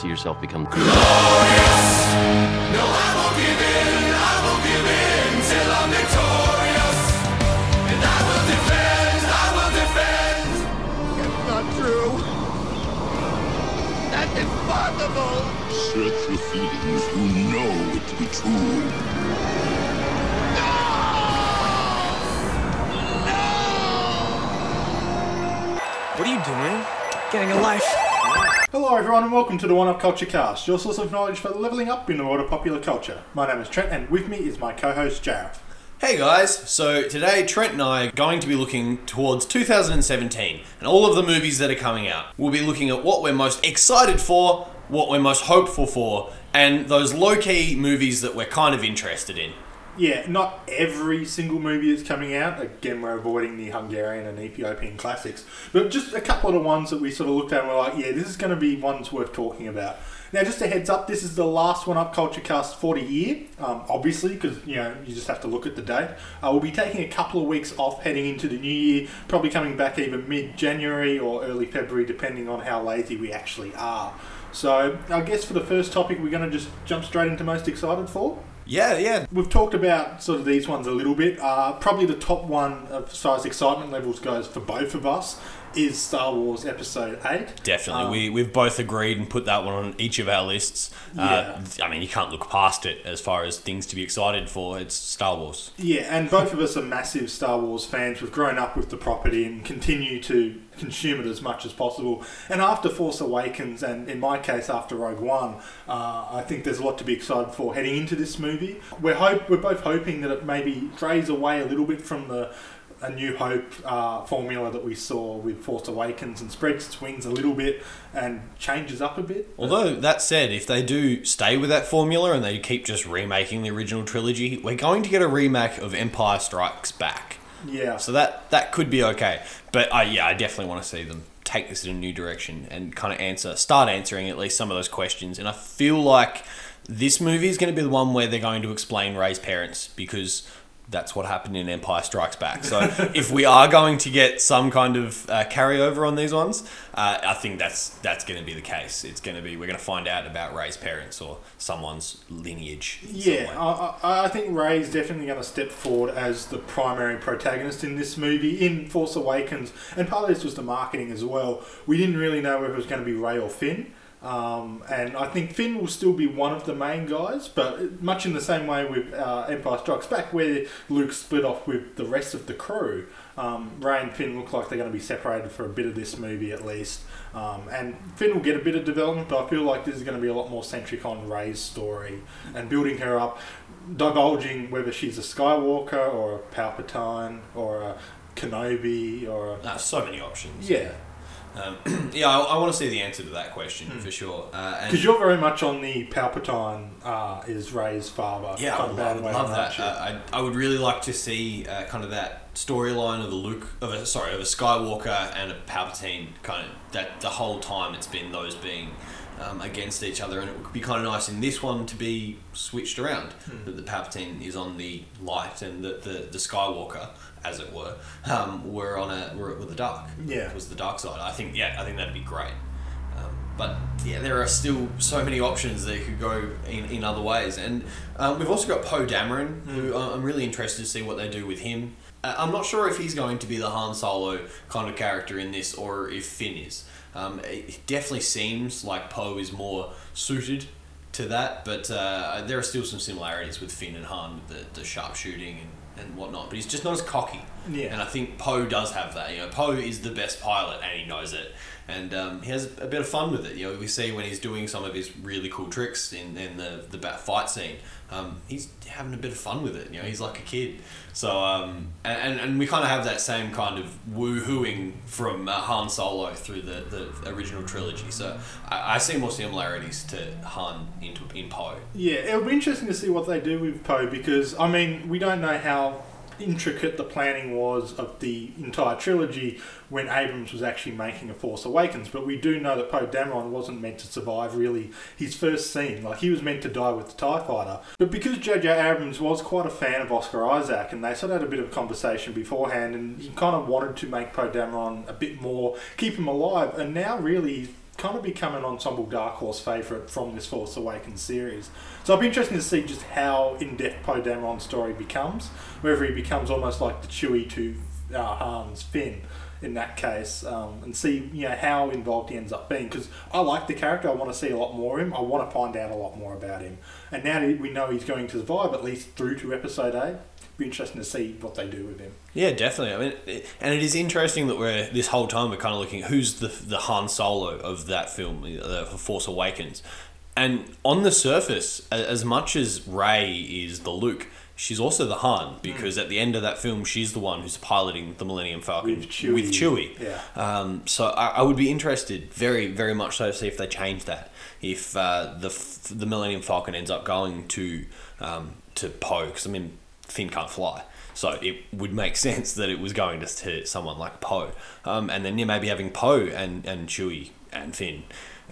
see yourself become No, I won't give in, I won't give in till I'm victorious. And I will defend, I will defend. It's not true. That's impossible. Search your feelings, you know it to be true. No! No! What are you doing? Getting a life. Hello, everyone, and welcome to the One Up Culture Cast, your source of knowledge for leveling up in the world of popular culture. My name is Trent, and with me is my co-host Jareth. Hey guys, so today Trent and I are going to be looking towards 2017 and all of the movies that are coming out. We'll be looking at what we're most excited for, what we're most hopeful for, and those low key movies that we're kind of interested in. Yeah, not every single movie that's coming out. Again, we're avoiding the Hungarian and Ethiopian classics, but just a couple of the ones that we sort of looked at and we're like, yeah, this is going to be ones worth talking about. Now, just a heads up, this is the last One Up Culture Cast for the year, um, obviously, because you know you just have to look at the date. Uh, we'll be taking a couple of weeks off heading into the new year, probably coming back either mid-January or early February, depending on how lazy we actually are. So, I guess for the first topic, we're going to just jump straight into most excited for. Yeah, yeah. We've talked about sort of these ones a little bit. Uh, probably the top one as far as excitement levels goes for both of us is Star Wars Episode 8. Definitely. Um, we, we've both agreed and put that one on each of our lists. Uh, I mean, you can't look past it as far as things to be excited for. It's Star Wars. Yeah, and both of us are massive Star Wars fans. We've grown up with the property and continue to consume it as much as possible. And after Force Awakens, and in my case after Rogue One, uh, I think there's a lot to be excited for heading into this movie. We're hope we're both hoping that it maybe strays away a little bit from the a New Hope uh, formula that we saw with Force Awakens and spreads its wings a little bit and changes up a bit. Although that said, if they do stay with that formula and they keep just remaking the original trilogy, we're going to get a remake of Empire Strikes Back. yeah, So that that could be okay. But I yeah, I definitely want to see them take this in a new direction and kind of answer, start answering at least some of those questions. And I feel like this movie is going to be the one where they're going to explain Rey's parents because that's what happened in Empire Strikes Back. So if we are going to get some kind of uh, carryover on these ones, uh, I think that's that's going to be the case. It's going to be we're going to find out about Rey's parents or someone's lineage. in some way. Yeah, I, I I think Rey's definitely going to step forward as the primary protagonist in this movie, in Force Awakens, and part of this was the marketing as well. We didn't really know whether it was going to be Rey or Finn. Um, and I think Finn will still be one of the main guys, but much in the same way with uh, Empire Strikes Back, where Luke split off with the rest of the crew, um, Rey and Finn look like they're going to be separated for a bit of this movie at least. Um, and Finn will get a bit of development, but I feel like this is going to be a lot more centric on Rey's story and building her up, divulging whether she's a Skywalker or a Palpatine or a Kenobi or a. Uh, so many options. Yeah. Um, yeah, I, I want to see the answer to that question for sure. Uh, Because you're very much on the Palpatine uh, is Rey's father. yeah, I would love, love that. Uh, I, I would really like to see uh, kind of that storyline of a Luke, of a sorry, of a Skywalker and a Palpatine. Kind of that the whole time it's been those being um, against each other, and it would be kind of nice in this one to be switched around. Hmm. That the Palpatine is on the light, and that the the Skywalker, as it were, um, were on a were with the dark. Yeah. it was the dark side. I think yeah, I think that'd be great. Um, but yeah, there are still so many options that could go in, in other ways. And um, we've also got Poe Dameron, who I- I'm really interested to see what they do with him. Uh, I'm not sure if he's going to be the Han Solo kind of character in this or if Finn is. Um, it definitely seems like Poe is more suited to that, but uh, there are still some similarities with Finn and Han, with the, the sharpshooting and, and whatnot. But he's just not as cocky. Yeah. And I think Poe does have that. You know, Poe is the best pilot, and he knows it. And um, he has a bit of fun with it. You know, we see when he's doing some of his really cool tricks in, in the the bat fight scene. Um, he's having a bit of fun with it. You know, he's like a kid. So um, and and we kind of have that same kind of woo-hooing from uh, Han Solo through the, the original trilogy. So I, I see more similarities to Han into in Poe. Yeah, it'll be interesting to see what they do with Poe because I mean we don't know how intricate the planning was of the entire trilogy when Abrams was actually making A Force Awakens. But we do know that Poe Dameron wasn't meant to survive really his first scene. Like he was meant to die with the TIE fighter. But because J.J. Abrams was quite a fan of Oscar Isaac and they sort of had a bit of a conversation beforehand and he kind of wanted to make Poe Dameron a bit more, keep him alive. And now really kind of become an ensemble dark horse favourite from this Force Awakens series. So it'll be interesting to see just how in depth Poe Dameron's story becomes, whether he becomes almost like the Chewie to uh, Han's Finn in that case, um, and see you know how involved he ends up being. Because I like the character, I want to see a lot more of him. I want to find out a lot more about him. And now that we know he's going to survive at least through to Episode Eight. Be interesting to see what they do with him. Yeah, definitely. I mean, it, and it is interesting that we're this whole time we're kind of looking who's the the Han Solo of that film, the Force Awakens, and on the surface, as much as Rey is the Luke, she's also the Han because at the end of that film, she's the one who's piloting the Millennium Falcon With Chewie. With Chewie. Yeah. Um, so I, I would be interested, very, very much so, to see if they change that. If uh, the f- the Millennium Falcon ends up going to um, to Poe, because I mean Finn can't fly, so it would make sense that it was going to, to someone like Poe, um, and then you yeah, maybe having Poe and and Chewie and Finn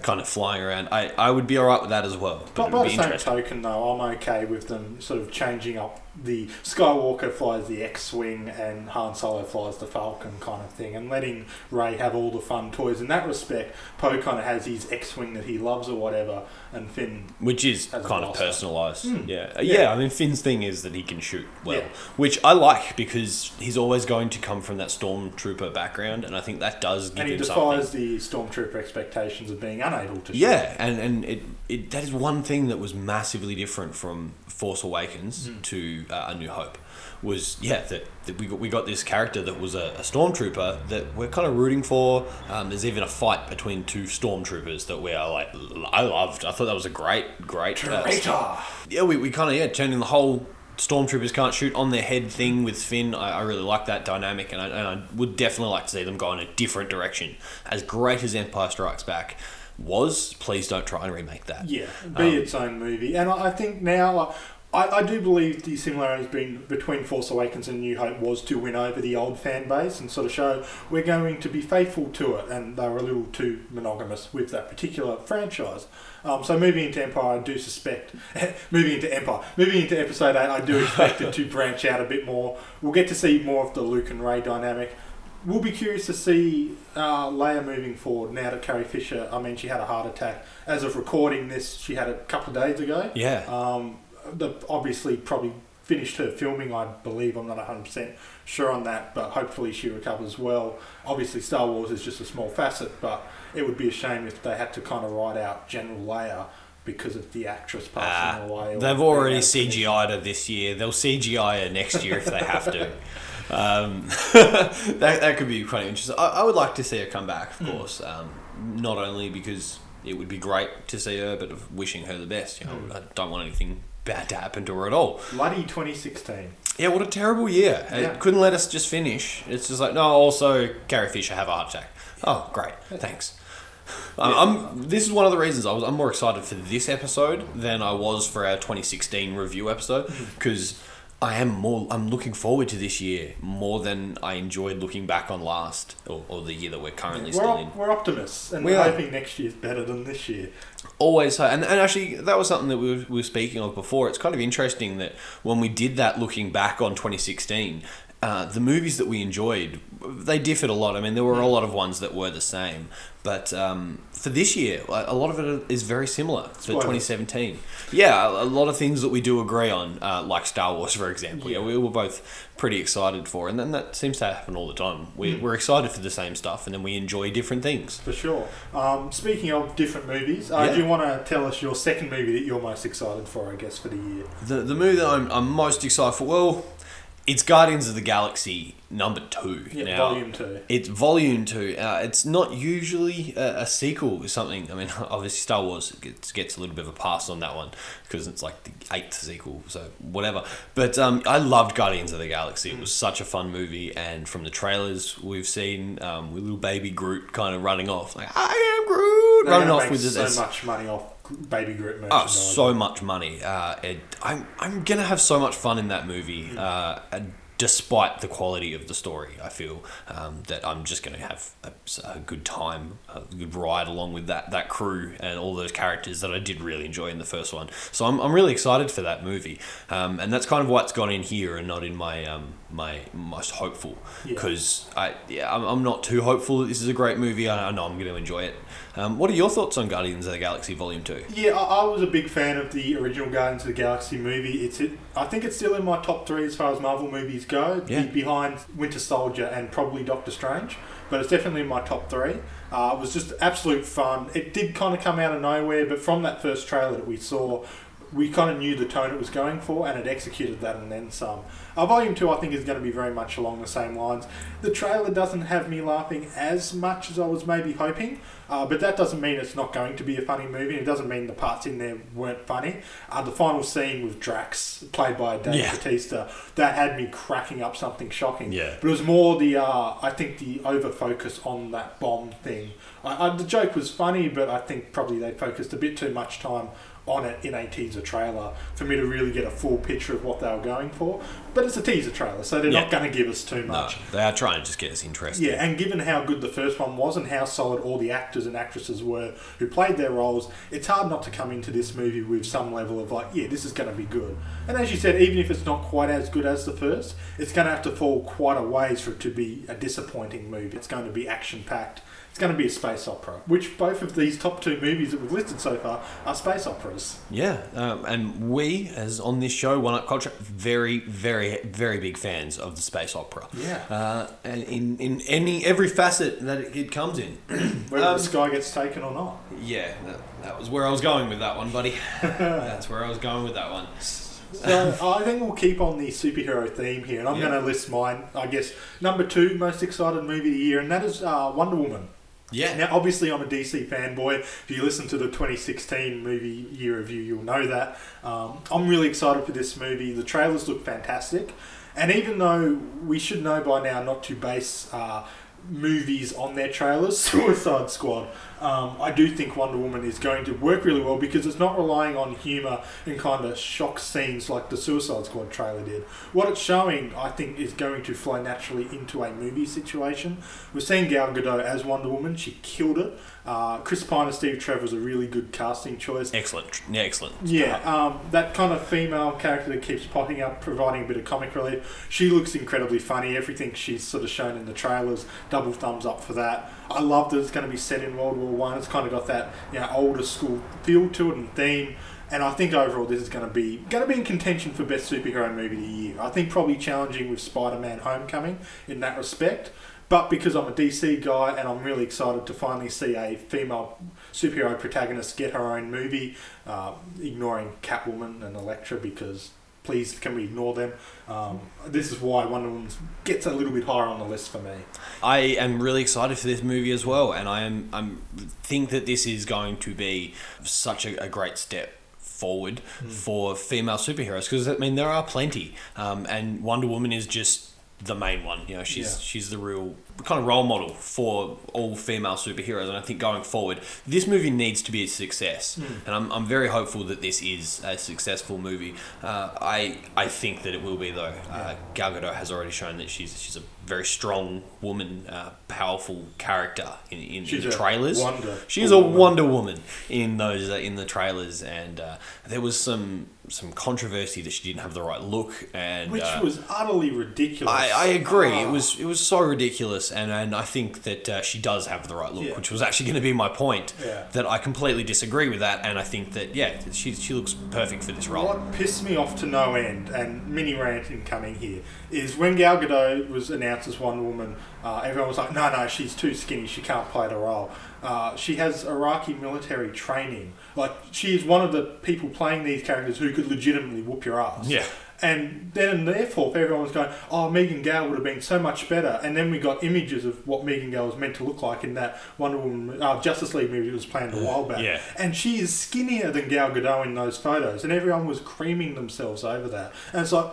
kind of flying around. I, I would be alright with that as well. But But by the same token, though, I'm okay with them sort of changing up the Skywalker flies the X-wing and Han Solo flies the Falcon kind of thing, and letting Rey have all the fun toys. In that respect, Poe kind of has his X-wing that he loves or whatever, and Finn. Which is kind of personalised. Yeah. Uh, Yeah. yeah. I mean, Finn's thing is that he can shoot well, Yeah. which I like because he's always going to come from that stormtrooper background, and I think that does give And he him defies something. the stormtrooper expectations of being unable to. shoot. Yeah, and, and it, it that is one thing that was massively different from Force Awakens Hmm. to uh, A New Hope. Was yeah that, that we got we got this character that was a, a stormtrooper that we're kind of rooting for. Um, there's even a fight between two stormtroopers that we are like I loved. I thought that was a great great uh, yeah, we, we kind of yeah turning the whole stormtroopers can't shoot on their head thing with Finn. I, I really like that dynamic, and I, and I would definitely like to see them go in a different direction. As great as Empire Strikes Back was, please don't try and remake that. Yeah, be its own movie. And I I think now, like, I, I do believe the similarities between, between Force Awakens and New Hope was to win over the old fan base and sort of show we're going to be faithful to it. And they were a little too monogamous with that particular franchise. Um, so moving into Empire, I do suspect, moving into Empire, moving into Episode 8, I do expect it to branch out a bit more. We'll get to see more of the Luke and Rey dynamic. We'll be curious to see uh, Leia moving forward now that Carrie Fisher, I mean, she had a heart attack. As of recording this, she had it a couple of days ago. Yeah. Um, the, obviously, probably finished her filming, I believe. I'm not 100% sure on that, but hopefully she recovers well. Obviously, Star Wars is just a small facet, but it would be a shame if they had to kind of write out General Leia because of the actress passing Ah, away. they've already CGI'd her this year. They'll CGI her next year if they have to. Um, that, that could be quite interesting. I, I would like to see her come back, of course. Um, not only because it would be great to see her, but of wishing her the best. You know, Hmm. I don't want anything bad to happen to her at all. Bloody 2016. Yeah, what a terrible year. Yeah. It couldn't let us just finish. It's just like, no, also, Carrie Fisher have a heart attack. Oh, great. Thanks. I'm, I'm, this is one of the reasons I was, I'm more excited for this episode than I was for our 2016 review episode because I am more I'm looking forward to this year more than I enjoyed looking back on last or, or the year that we're currently We're, still op- in. we're optimists, and We we're hoping next year's better than this year. Always so. And, and actually, that was something that we were, we were speaking of before. It's kind of interesting that when we did that looking back on 2016, uh, the movies that we enjoyed, they differed a lot. I mean, there were a lot of ones that were the same. But um, for this year, a lot of it is very similar to 2017. Yeah, a lot of things that we do agree on, uh, like Star Wars, for example. Yeah. we were both pretty excited for, and then that seems to happen all the time. We, We're excited for the same stuff, and then we enjoy different things. For sure. Um, speaking of different movies, uh, Yeah. do you want to tell us your second movie that you're most excited for, I guess, for the year? The the movie that I'm, I'm most excited for, well, it's Guardians of the Galaxy number two. Yeah, now. Volume 2. It's volume two. Uh, it's not usually a, a sequel or something. I mean, obviously Star Wars gets, gets a little bit of a pass on that one because it's like the eighth sequel, so whatever. But um, I loved Guardians of the Galaxy. It was such a fun movie, and from the trailers we've seen um, with little baby Groot kind of running off, like I am Groot, They're running off with so this. much money off Baby Groot Oh, so much money. Uh, it, I'm, I'm gonna have so much fun in that movie. Hmm. Uh, despite the quality of the story, I feel um, that I'm just going to have a, a good time, a good ride along with that that crew and all those characters that I did really enjoy in the first one. So I'm, I'm really excited for that movie, um, and that's kind of what's gone in here and not in my um, my most hopeful Yeah. because I yeah I'm, I'm not too hopeful that this is a great movie. I, I know I'm going to enjoy it. Um, what are your thoughts on Guardians of the Galaxy Volume Two? Yeah, I, I was a big fan of the original Guardians of the Galaxy movie. It's it, I think it's still in my top three as far as Marvel movies go, Yeah. behind Winter Soldier and probably Doctor Strange. But it's definitely in my top three. Uh, it was just absolute fun. It did kind of come out of nowhere, but from that first trailer that we saw, we kind of knew the tone it was going for, and it executed that and then some. Uh, Volume 2, I think, is going to be very much along the same lines. The trailer doesn't have me laughing as much as I was maybe hoping, uh, but that doesn't mean it's not going to be a funny movie. It doesn't mean the parts in there weren't funny. Uh, the final scene with Drax, played by Dave Yeah. Bautista, that had me cracking up something shocking. Yeah. But it was more the, uh, I think, the over focus on that bomb thing. I, I, the joke was funny, but I think probably they focused a bit too much time on it in a teaser trailer for me to really get a full picture of what they were going for. But it's a teaser trailer, so they're Yeah. not going to give us too much. No, they are trying to just get us interested. Yeah, and given how good the first one was and how solid all the actors and actresses were who played their roles, it's hard not to come into this movie with some level of like, yeah, this is going to be good. And as you said, even if it's not quite as good as the first, it's going to have to fall quite a ways for it to be a disappointing movie. It's going to be action packed. It's going to be a space opera, which both of these top two movies that we've listed so far are space operas. Yeah, um, and we, as on this show, One Up Culture, very, very, very big fans of the space opera. Yeah. uh, and in, in any every facet that it, it comes in. Whether Um, the sky gets taken or not. yeah, that, that was where I was going with that one, buddy. That's where I was going with that one. So I think we'll keep on the superhero theme here, and I'm Yeah. going to list mine. I guess number two most excited movie of the year, and that is uh, Wonder Woman. Yeah, Now, obviously, I'm a DC fanboy. If you listen to the 2016 movie year review, you'll know that. Um, I'm really excited for this movie. The trailers look fantastic, and even though we should know by now not to base uh, movies on their trailers, Suicide Squad, um, I do think Wonder Woman is going to work really well because it's not relying on humour and kind of shock scenes like the Suicide Squad trailer did. What it's showing, I think, is going to flow naturally into a movie situation. We're seeing Gal Gadot as Wonder Woman. She killed it. Uh, Chris Pine and Steve Trevor was a really good casting choice. excellent. Yeah, excellent. Yeah, um, that kind of female character that keeps popping up, providing a bit of comic relief. She looks incredibly funny. Everything she's sort of shown in the trailers, double thumbs up for that. I love that it's going to be set in World War One. It's kind of got that you know older school feel to it and theme. And I think overall this is going to be going to be in contention for best superhero movie of the year. I think probably challenging with Spider-Man: Homecoming in that respect. But because I'm a DC guy and I'm really excited to finally see a female superhero protagonist get her own movie, uh, ignoring Catwoman and Elektra because please can we ignore them? Um, this is why Wonder Woman gets a little bit higher on the list for me. I am really excited for this movie as well, and I am I'm think that this is going to be such a, a great step forward for female superheroes because I mean there are plenty, um, and Wonder Woman is just the main one. You know, she's Yeah. she's the real kind of role model for all female superheroes, and I think going forward, this movie needs to be a success, and I'm, I'm very hopeful that this is a successful movie. Uh, I I think that it will be though. Uh, Gal Gadot has already shown that she's she's a very strong woman, uh, powerful character in, in, She's in the trailers. Wonder she's a Wonder Woman in those uh, in the trailers, and uh, there was some some controversy that she didn't have the right look, and Which uh, was utterly ridiculous. I, I agree. It Ah. was it was so ridiculous, and, and I think that uh, she does have the right look, Yeah. which was actually going to be my point. Yeah. That I completely disagree with that, and I think that yeah, she she looks perfect for this role. What pissed me off to no end, and mini rant incoming here, is when Gal Gadot was announced as Wonder Woman, uh, everyone was like, no, no, she's too skinny, she can't play the role. Uh, she has Iraqi military training. Like, she is one of the people playing these characters who could legitimately whoop your ass. Yeah. And then and therefore everyone was going, oh, Megan Gale would have been so much better. And then we got images of what Megan Gale was meant to look like in that Wonder Woman, uh, Justice League movie that was planned a while back. Yeah. And she is skinnier than Gal Gadot in those photos, and everyone was creaming themselves over that. And it's like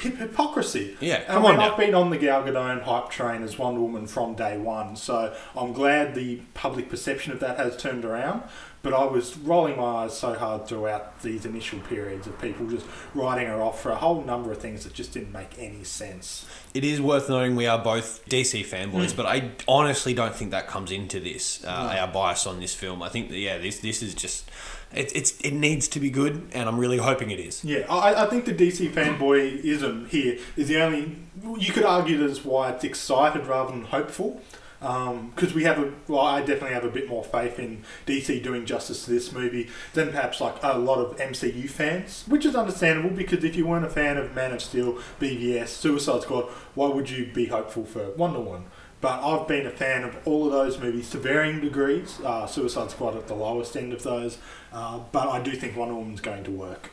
hypocrisy. Yeah, come I mean, on now. I've been on the Gal Gadot hype train as Wonder Woman from day one, so I'm glad the public perception of that has turned around. But I was rolling my eyes so hard throughout these initial periods of people just writing her off for a whole number of things that just didn't make any sense. It is worth noting we are both DC fanboys, but I honestly don't think that comes into this. Uh, Our bias on this film. I think that yeah, this this is just it, it's it needs to be good, and I'm really hoping it is. Yeah, I, I think the DC fanboyism here is the only. You could argue that is why it's excited rather than hopeful. Because we have a, well, I definitely have a bit more faith in DC doing justice to this movie than perhaps like a lot of MCU fans, which is understandable because if you weren't a fan of Man of Steel, BVS, Suicide Squad, why would you be hopeful for Wonder Woman? But I've been a fan of all of those movies to varying degrees. Uh, Suicide Squad at the lowest end of those, uh, but I do think Wonder Woman's going to work.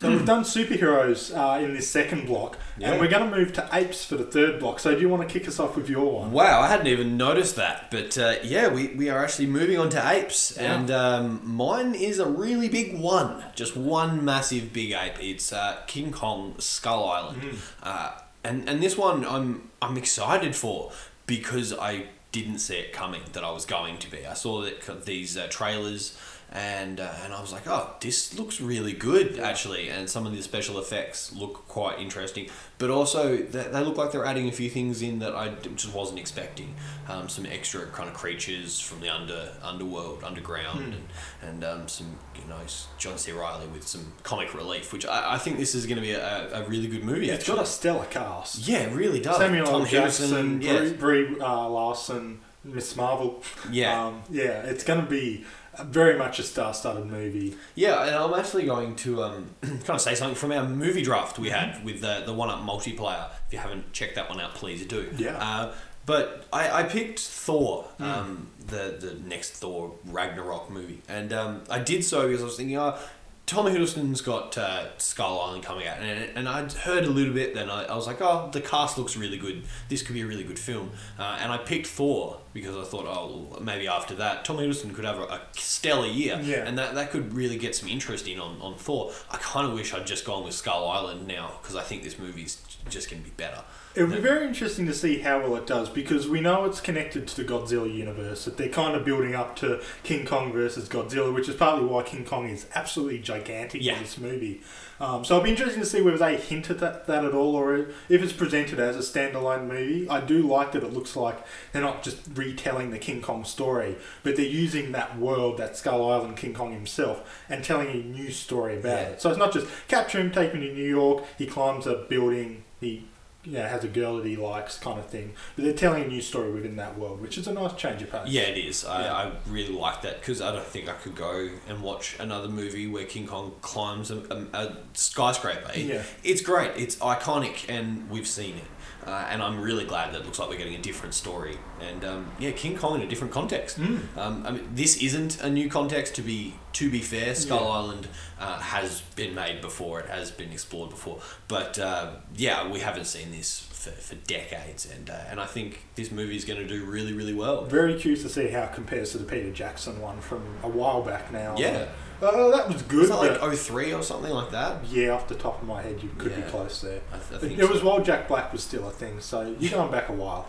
So we've done superheroes uh, in this second block, Yeah. and we're going to move to apes for the third block. So do you want to kick us off with your one? Wow, I hadn't even noticed that. But uh, yeah, we, we are actually moving on to apes. Yeah. And um, mine is a really big one. Just one massive big ape. It's uh, King Kong Skull Island. Uh, and, and this one I'm, I'm excited for because I didn't see it coming that I was going to be. I saw that these uh, trailers. And, uh, and I was like, oh, this looks really good actually, and some of the special effects look quite interesting. But also, they, they look like they're adding a few things in that I just wasn't expecting. Um, some extra kind of creatures from the under underworld, underground, and and um, some you know John C. Reilly with some comic relief, which I, I think this is going to be a, a really good movie. It's got a stellar cast. yeah, it really does. Samuel L. Tom Jackson, yeah, Brie, Brie uh, Larson, Miss Marvel. Yeah. um, yeah. It's going to be very much a star-studded movie. Yeah, and I'm actually going to um, kind of say something from our movie draft we had with the, the one up multiplayer. If you haven't checked that one out, please do. Yeah. Uh, but I, I picked Thor, um, the the next Thor Ragnarok movie, and um, I did so because I was thinking, oh, Tom Hiddleston's got uh, Skull Island coming out, and, and I'd heard a little bit. Then I, I was like, oh, the cast looks really good. This could be a really good film. Uh, and I picked Thor because I thought, oh, well, maybe after that, Tom Hiddleston could have a, a stellar year, Yeah. and that, that could really get some interest in on, on Thor. I kind of wish I'd just gone with Skull Island now because I think this movie's just going to be better. It would be very interesting to see how well it does because we know it's connected to the Godzilla universe. That they're kind of building up to King Kong versus Godzilla, which is partly why King Kong is absolutely gigantic Yeah. in this movie. Um, so it'll be interesting to see whether they hint at that, that at all, or if it's presented as a standalone movie. I do like that it looks like they're not just retelling the King Kong story, but they're using that world, that Skull Island King Kong himself, and telling a new story about Yeah. it. So it's not just capture him, take him to New York, he climbs a building, he you know, has a girl that he likes kind of thing. But they're telling a new story within that world, which is a nice change of pace. Yeah, it is. I, Yeah. I really like that because I don't think I could go and watch another movie where King Kong climbs a, a, a skyscraper. It- Yeah. It's great. It's iconic, and we've seen it. Uh, and I'm really glad that it looks like we're getting a different story. And um, yeah, King Kong in a different context. Mm. Um, I mean, this isn't a new context. To be to be fair, Skull Yeah. Island uh, has been made before. It has been explored before. But uh, yeah, we haven't seen this for, for decades. And uh, and I think this movie is going to do really really well. Very curious to see how it compares to the Peter Jackson one from a while back now. Yeah. Uh, that was good. Was that like 03 or something like that? yeah, off the top of my head, you could Yeah. be close there. I, th- I think it so. was while Jack Black was still a thing, so you're going back a while.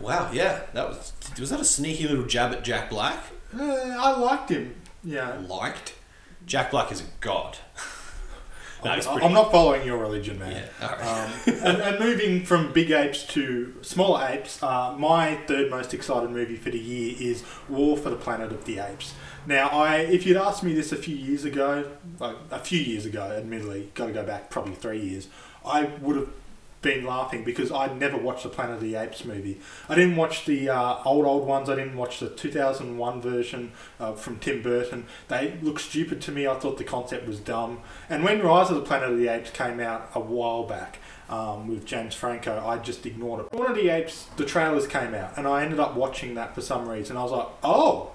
Wow, yeah, that was was that a sneaky little jab at Jack Black? Uh, I liked him. Yeah. Liked. Jack Black is a god. no, pretty. I'm not following your religion, man. Yeah, all right. Um, and, and moving from big apes to smaller apes, uh, my third most excited movie for the year is War for the Planet of the Apes. Now, I if you'd asked me this a few years ago, like a few years ago, admittedly, got to go back probably three years, I would have been laughing because I'd never watched the Planet of the Apes movie. I didn't watch the uh, old old ones. I didn't watch the 2001 version uh, from Tim Burton. They looked stupid to me. I thought the concept was dumb. And when Rise of the Planet of the Apes came out a while back um, with James Franco, I just ignored it. One of the Apes, the trailers came out, and I ended up watching that for some reason. I was like, oh.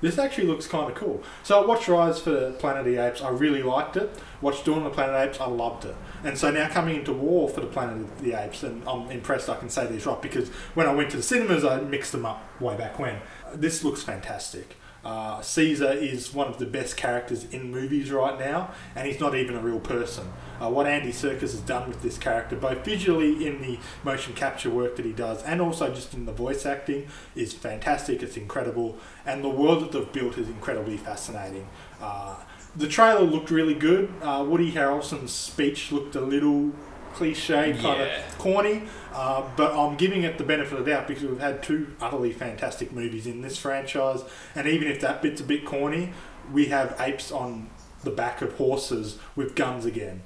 This actually looks kind of cool. So I watched Rise for Planet of the Apes. I really liked it. Watched Dawn of the Planet of the Apes. I loved it. And so now coming into War for the Planet of the Apes, and I'm impressed I can say these right because when I went to the cinemas, I mixed them up way back when. This looks fantastic. Uh, Caesar is one of the best characters in movies right now, and he's not even a real person. Uh, what Andy Serkis has done with this character, both visually in the motion capture work that he does, and also just in the voice acting, is fantastic. It's incredible, and the world that they've built is incredibly fascinating. Uh, the trailer looked really good. Uh, Woody Harrelson's speech looked a little cliche, kind Yeah. of corny, uh, but I'm giving it the benefit of the doubt because we've had two utterly fantastic movies in this franchise, and even if that bit's a bit corny, we have apes on the back of horses with guns again.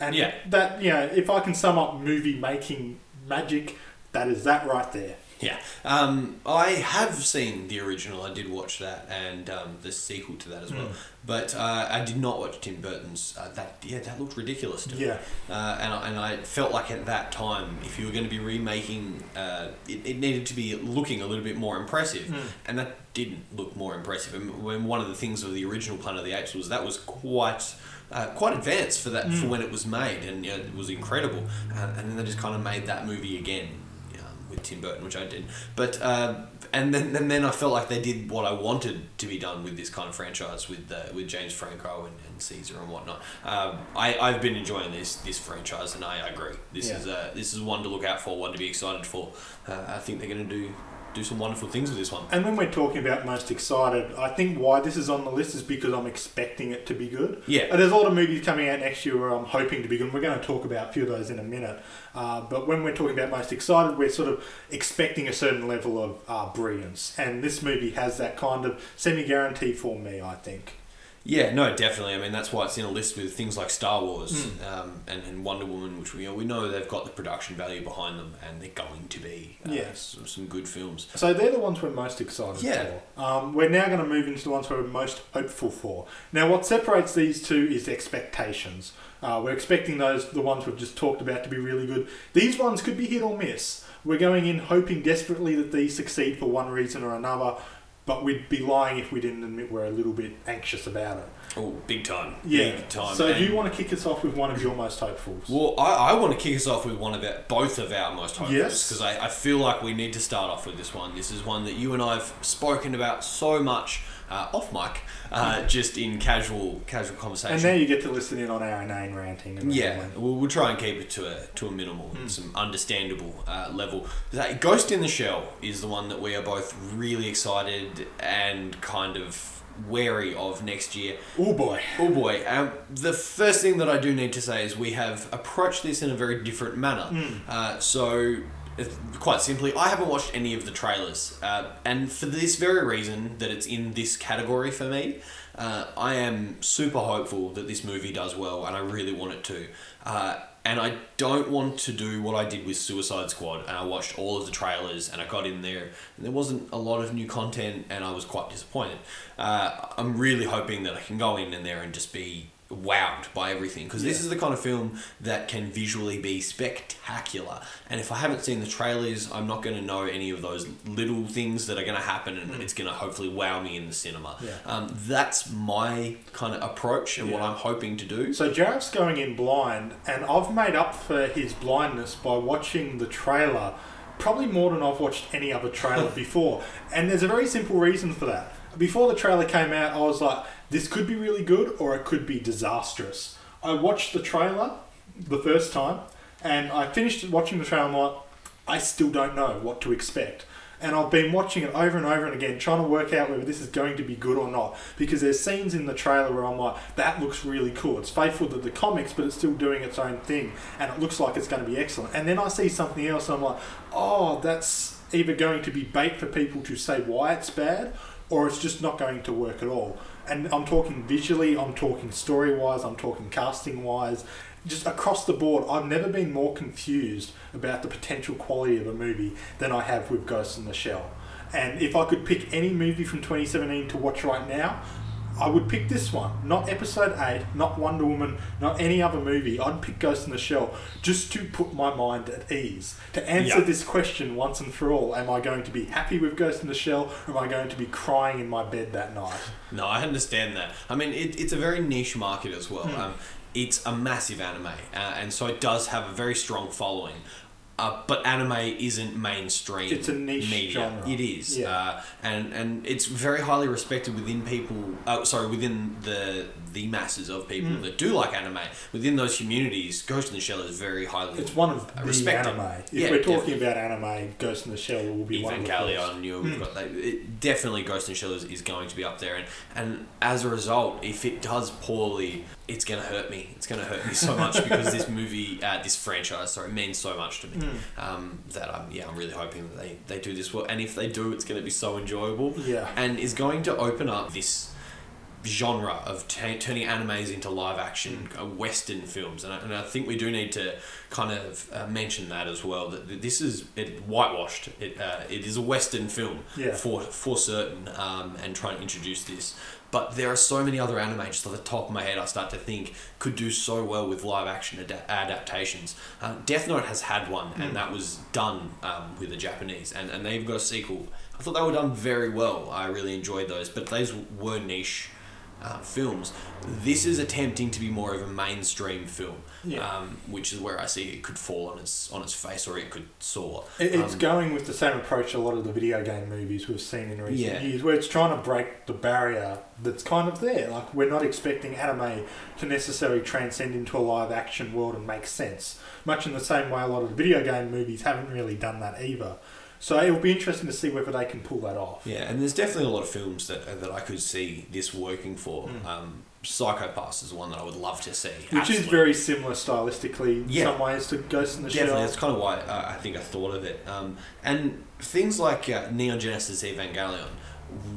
And Yeah. that, you know, if I can sum up movie making magic, that is that right there. Yeah, um, I have seen the original. I did watch that and um, the sequel to that as well. But uh, I did not watch Tim Burton's. Uh, that yeah, that looked ridiculous to me. Yeah. Uh, and I, and I felt like at that time, if you were going to be remaking, uh, it, it needed to be looking a little bit more impressive, and that didn't look more impressive. And when one of the things of the original Planet of the Apes was that was quite. Uh, quite advanced for that for when it was made, and you know, it was incredible. Uh, and then they just kind of made that movie again with Tim Burton, which I did. But uh, and then and then I felt like they did what I wanted to be done with this kind of franchise with uh, with James Franco and, and Caesar and whatnot. Um, I I've been enjoying this this franchise, and I I agree. This Yeah. is uh, this is one to look out for, one to be excited for. Uh, I think they're going to do do some wonderful things with this one. And when we're talking about most excited, I think why this is on the list is because I'm expecting it to be good. Yeah. And there's a lot of movies coming out next year where I'm hoping to be good. We're going to talk about a few of those in a minute. Uh, but when we're talking about most excited, we're sort of expecting a certain level of uh, brilliance. And this movie has that kind of semi guarantee for me, I think. Yeah, no, definitely. I mean, that's why it's in a list with things like Star Wars um, and, and Wonder Woman, which we, you know, we know they've got the production value behind them, and they're going to be uh, Yeah. some, some good films. So they're the ones we're most excited Yeah. for. Um, we're now going to move into the ones we're most hopeful for. Now, what separates these two is expectations. Uh, we're expecting those, the ones we've just talked about, to be really good. These ones could be hit or miss. We're going in hoping desperately that these succeed for one reason or another, but we'd be lying if we didn't admit we're a little bit anxious about it. Oh, big time. Yeah. Big time. So, do And- you want to kick us off with one of your most hopefuls? Well, I, I want to kick us off with one of our, both of our most hopefuls Yes. because I, I feel like we need to start off with this one. This is one that you and I have spoken about so much uh, off mic, uh, just in casual casual conversation. and now you get to listen in on our inane ranting. And Yeah, we'll, we'll try and keep it to a to a minimal, and some understandable uh, level. That Ghost in the Shell is the one that we are both really excited and kind of wary of next year. Oh boy. Oh boy! Um, the first thing that I do need to say is we have approached this in a very different manner. Uh, so, quite simply, I haven't watched any of the trailers, uh, and for this very reason that it's in this category for me, uh, I am super hopeful that this movie does well, and I really want it to. Uh, and I don't want to do what I did with Suicide Squad, and I watched all of the trailers, and I got in there, and there wasn't a lot of new content, and I was quite disappointed. Uh, I'm really hoping that I can go in and there and just be wowed by everything because this is the kind of film that can visually be spectacular and if i haven't seen the trailers i'm not going to know any of those little things that are going to happen and it's going to hopefully wow me in the cinema Yeah. um, that's my kind of approach and what i'm hoping to do So Jarrett's going in blind, and I've made up for his blindness by watching the trailer probably more than I've watched any other trailer before. And there's a very simple reason for that. Before the trailer came out, I was like, this could be really good or it could be disastrous. I watched the trailer the first time, and I finished watching the trailer, and I'm like, I still don't know what to expect. And I've been watching it over and over and again, trying to work out whether this is going to be good or not. Because there's scenes in the trailer where I'm like, that looks really cool. It's faithful to the comics, but it's still doing its own thing. And it looks like it's going to be excellent. And then I see something else and I'm like, oh, that's either going to be bait for people to say why it's bad, or it's just not going to work at all. And I'm talking visually, I'm talking story wise, I'm talking casting wise, just across the board. I've never been more confused about the potential quality of a movie than I have with Ghost in the Shell. And if I could pick any movie from 2017 to watch right now, I would pick this one. Not Episode 8, not Wonder Woman, not any other movie. I'd pick Ghost in the Shell just to put my mind at ease. To answer Yeah. this question once and for all am I going to be happy with Ghost in the Shell or am I going to be crying in my bed that night? No, I understand that. I mean, it, it's a very niche market as well. Hmm. Um, it's a massive anime, uh, and so it does have a very strong following. Uh, but anime isn't mainstream. It's a niche media. genre. It is, Yeah. uh, and and it's very highly respected within people. Uh, sorry, within the the masses of people Mm. that do like anime. Within those communities, Ghost in the Shell is very highly. It's one of the respected. anime. If Yeah, we're talking definitely. about anime, Ghost in the Shell will be one of the first. Evangelion, you know, we've got that. It, definitely Ghost in the Shell is, is going to be up there, and, and as a result, if it does poorly, it's going to hurt me. It's going to hurt me so much because this movie, uh, this franchise, sorry, means so much to me. Um, that I'm, yeah, I'm really hoping that they, they do this well, and if they do, it's going to be so enjoyable. Yeah. and is going to open up this genre of ta turning animes into live action uh, western films and I, and I think we do need to kind of uh, mention that as well that this is it whitewashed it uh, it is a western film Yeah. for for certain um, and trying to introduce this but there are so many other anime just off the top of my head I start to think could do so well with live action ad- adaptations. Uh, Death Note has had one and that was done um, with the Japanese and, and they've got a sequel. I thought they were done very well. I really enjoyed those but those were niche uh, films. This is attempting to be more of a mainstream film, Yeah. um, which is where I see it could fall on its on its face, or it could soar. It- It's Um, going with the same approach a lot of the video game movies we've seen in recent Yeah. years, where it's trying to break the barrier that's kind of there. Like we're not expecting anime to necessarily transcend into a live action world and make sense. Much in the same way, a lot of the video game movies haven't really done that either. So it will be interesting to see whether they can pull that off. yeah, and there's definitely a lot of films that that I could see this working for. Um, Psycho-Pass is one that I would love to see. Which is very similar stylistically in Yeah. some ways to Ghost in the Shell. Definitely, that's kind of why uh, I think I thought of it. Um, and things like uh, Neon Genesis Evangelion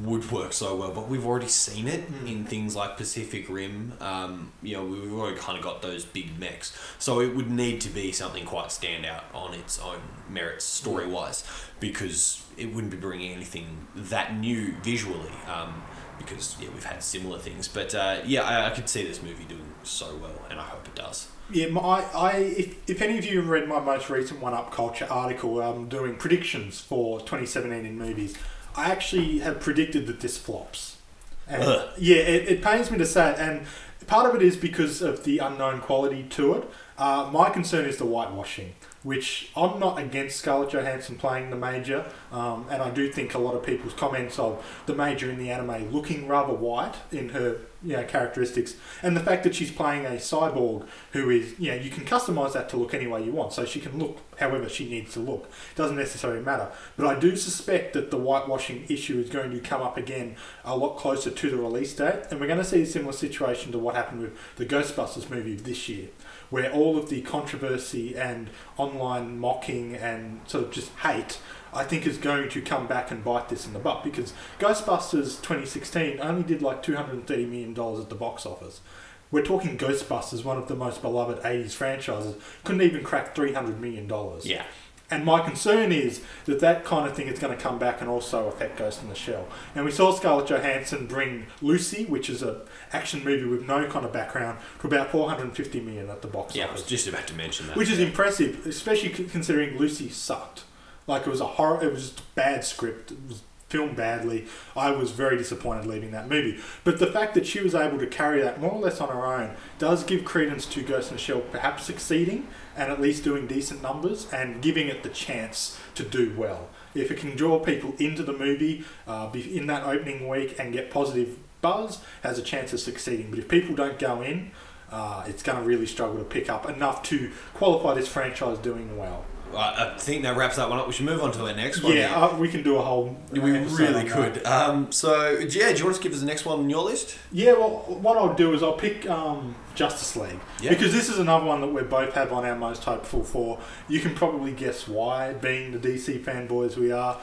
would work so well, but we've already seen it Hmm. in things like Pacific Rim. Um, you know, we've already kind of got those big mechs, so it would need to be something quite standout on its own merits, story wise, because it wouldn't be bringing anything that new visually. Um, because yeah, we've had similar things, but uh, yeah, I, I could see this movie doing so well, and I hope it does. Yeah, my, I if, if any of you have read my most recent One Up Culture article, I'm doing predictions for 2017 in movies. I actually have predicted that this flops. And Ugh. yeah, it, it pains me to say it, and part of it is because of the unknown quality to it. Uh, my concern is the whitewashing, which I'm not against Scarlett Johansson playing the Major, um, and I do think a lot of people's comments of the Major in the anime looking rather white in her you know, characteristics, and the fact that she's playing a cyborg who is, you know, you can customize that to look any way you want, so she can look however she needs to look. Doesn't necessarily matter. But I do suspect that the whitewashing issue is going to come up again a lot closer to the release date, and we're going to see a similar situation to what happened with the Ghostbusters movie this year, where all of the controversy and online mocking and sort of just hate I think is going to come back and bite this in the butt because Ghostbusters 2016 only did like 230 million dollars at the box office. We're talking Ghostbusters, one of the most beloved 80s franchises, couldn't even crack 300 million dollars. Yeah. And my concern is that that kind of thing is going to come back and also affect Ghost in the Shell. And we saw Scarlett Johansson bring Lucy, which is a action movie with no kind of background, to about 450 million at the box Yeah, I office was just about to mention that. which is impressive, especially considering Lucy sucked. Like it was a horror, it was just bad script. It was filmed badly. I was very disappointed leaving that movie. But the fact that she was able to carry that more or less on her own does give credence to Ghost in the Shell perhaps succeeding and at least doing decent numbers and giving it the chance to do well. If it can draw people into the movie uh, in that opening week and get positive buzz, has a chance of succeeding. But if people don't go in, uh, it's going to really struggle to pick up enough to qualify this franchise doing well. I think that wraps that one up. We should move on to our next one. Yeah, uh, we can do a whole. we really could. Um, so, yeah, do you want to give us the next one on your list? Yeah, well, what I'll do is I'll pick um, Justice League Yeah. because this is another one that we both have on our most hopeful for. You can probably guess why, being the DC fanboys we are.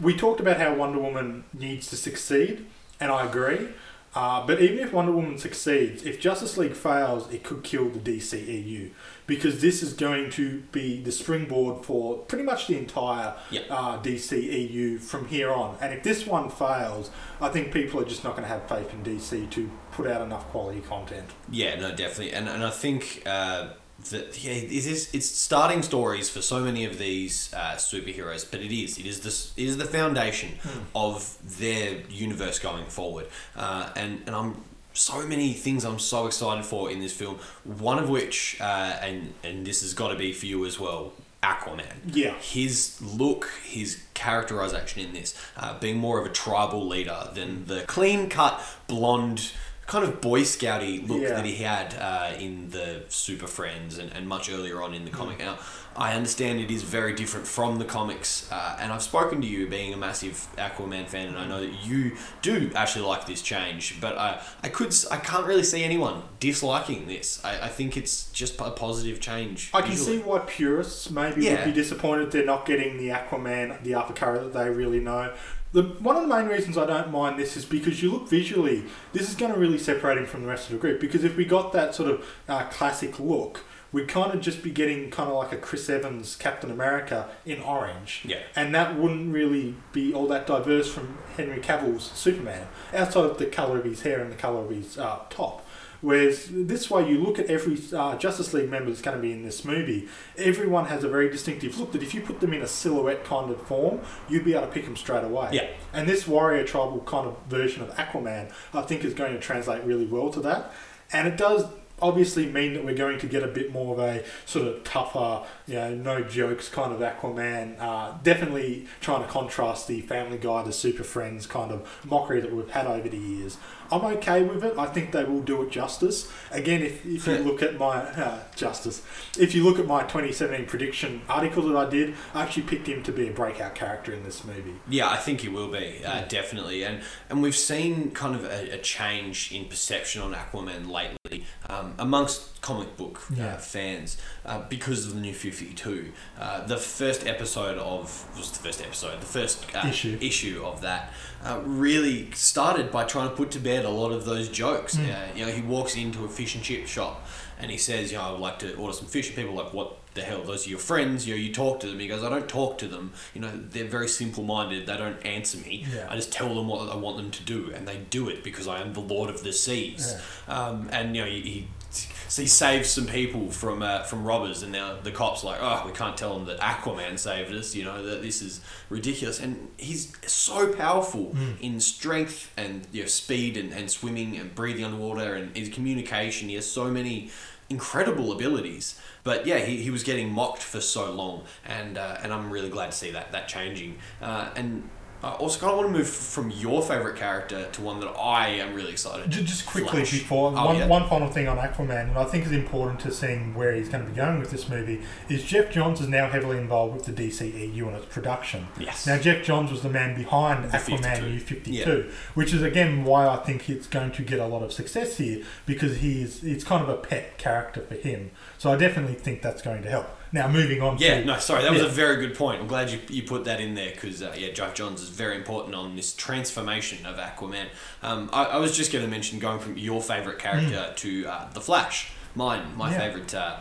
We talked about how Wonder Woman needs to succeed, and I agree. Uh, but even if Wonder Woman succeeds, if Justice League fails, it could kill the DCEU because this is going to be the springboard for pretty much the entire Yep. uh, DCEU from here on. And if this one fails, I think people are just not going to have faith in DC to put out enough quality content. Yeah, no, definitely, and and I think uh, that yeah, it is it's starting stories for so many of these uh, superheroes, but it is it is this it is the foundation of their universe going forward, uh, and and I'm so many things I'm so excited for in this film. One of which, uh, and and this has got to be for you as well. Aquaman. Yeah. His look, his characterization in this, uh, being more of a tribal leader than the clean cut, blonde, kind of Boy Scouty look Yeah. that he had uh, in the Super Friends and, and much earlier on in the comic. Now, I understand it is very different from the comics, uh, and I've spoken to you being a massive Aquaman fan, and I know that you do actually like this change. But I, I could, I can't really see anyone disliking this. I, I think it's just a positive change. I can visually. see why purists maybe Yeah. would be disappointed they're not getting the Aquaman, the Curry that they really know. The, one of the main reasons I don't mind this is because you look visually, this is going to really separate him from the rest of the group. Because if we got that sort of uh, classic look, we'd kind of just be getting kind of like a Chris Evans Captain America in orange. Yeah. And that wouldn't really be all that diverse from Henry Cavill's Superman, outside of the colour of his hair and the colour of his uh, top. Whereas this way, you look at every uh, Justice League member that's going to be in this movie, everyone has a very distinctive look that if you put them in a silhouette kind of form, you'd be able to pick them straight away. Yeah. And this warrior tribal kind of version of Aquaman, I think, is going to translate really well to that. And it does obviously mean that we're going to get a bit more of a sort of tougher, you know, no jokes kind of Aquaman. Uh, definitely trying to contrast the Family Guy, the Super Friends kind of mockery that we've had over the years. I'm okay with it. I think they will do it justice. Again, if, if you look at my uh, justice, if you look at my 2017 prediction article that I did, I actually picked him to be a breakout character in this movie. Yeah, I think he will be uh, definitely, and and we've seen kind of a, a change in perception on Aquaman lately um, amongst comic book Yeah. uh, fans uh, because of the new Fifty Two. Uh, the first episode of was the first episode, the first uh, Issue. issue of that uh, really started by trying to put to bed a lot of those jokes. Uh, you know, he walks into a fish and chip shop and he says, "You know, I would like to order some fish." And people are like, "What the hell? Those are your friends. You know, you talk to them." He goes, "I don't talk to them. You know, they're very simple-minded. They don't answer me. Yeah. I just tell them what I want them to do, and they do it because I am the Lord of the Seas." Um, and you know, he. he so he saves some people from uh, from robbers, and now the cops are like, oh, we can't tell them that Aquaman saved us. You know that this is ridiculous, and he's so powerful in strength and you know, speed and, and swimming and breathing underwater and his communication. He has so many incredible abilities. But yeah, he, he was getting mocked for so long, and uh, and I'm really glad to see that that changing. Uh, and I also kind of want to move from your favorite character to one that I am really excited. Ju- Just quickly Flash. before Oh, one, yeah. one final thing on Aquaman, and I think is important to seeing where he's going to be going with this movie is Geoff Johns is now heavily involved with the DCEU and its production. Yes. Now Geoff Johns was the man behind The Aquaman 52. New Fifty which is again why I think it's going to get a lot of success here because he is it's kind of a pet character for him. So I definitely think that's going to help. Now moving on. Yeah, to, no, sorry, that was Yeah. a very good point. I'm glad you, you put that in there because uh, yeah, Geoff Johns is very important on this transformation of Aquaman. Um, I, I was just going to mention going from your favorite character to uh, the Flash, mine, my Mm. Yeah. favorite uh,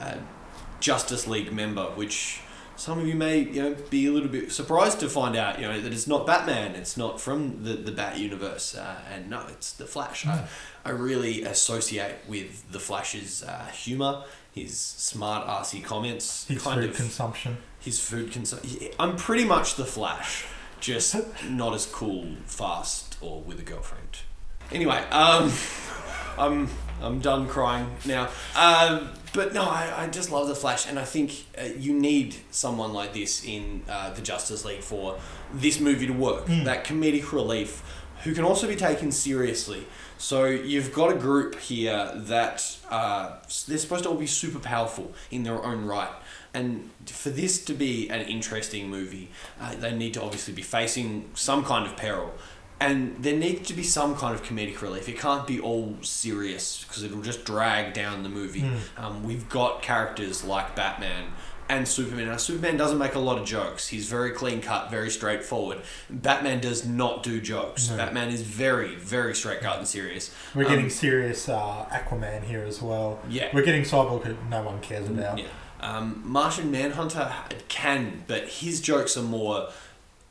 uh, Justice League member, which some of you may you know be a little bit surprised to find out you know that it's not Batman, it's not from the the Bat universe, uh, and no, it's the Flash. Mm. I, I really associate with the Flash's uh, humor. His smart, arsey comments, his kind food of consumption. his food consumption. I'm pretty much the Flash, just not as cool, fast, or with a girlfriend. Anyway, um, I'm I'm done crying now. Um, but no, I, I just love the Flash, and I think uh, you need someone like this in uh, the Justice League for this movie to work. That comedic relief, who can also be taken seriously. So you've got a group here that uh, they're supposed to all be super powerful in their own right. And for this to be an interesting movie, uh, they need to obviously be facing some kind of peril. And there needs to be some kind of comedic relief. It can't be all serious because it'll just drag down the movie. Um, we've got characters like Batman and Superman. Now, Superman doesn't make a lot of jokes. He's very clean cut, very straightforward. Batman does not do jokes. Batman is very, very straight cut and serious. We're Um, getting serious uh, Aquaman here as well. Yeah. We're getting Cyborg who no one cares about. Yeah. Um, Martian Manhunter can, but his jokes are more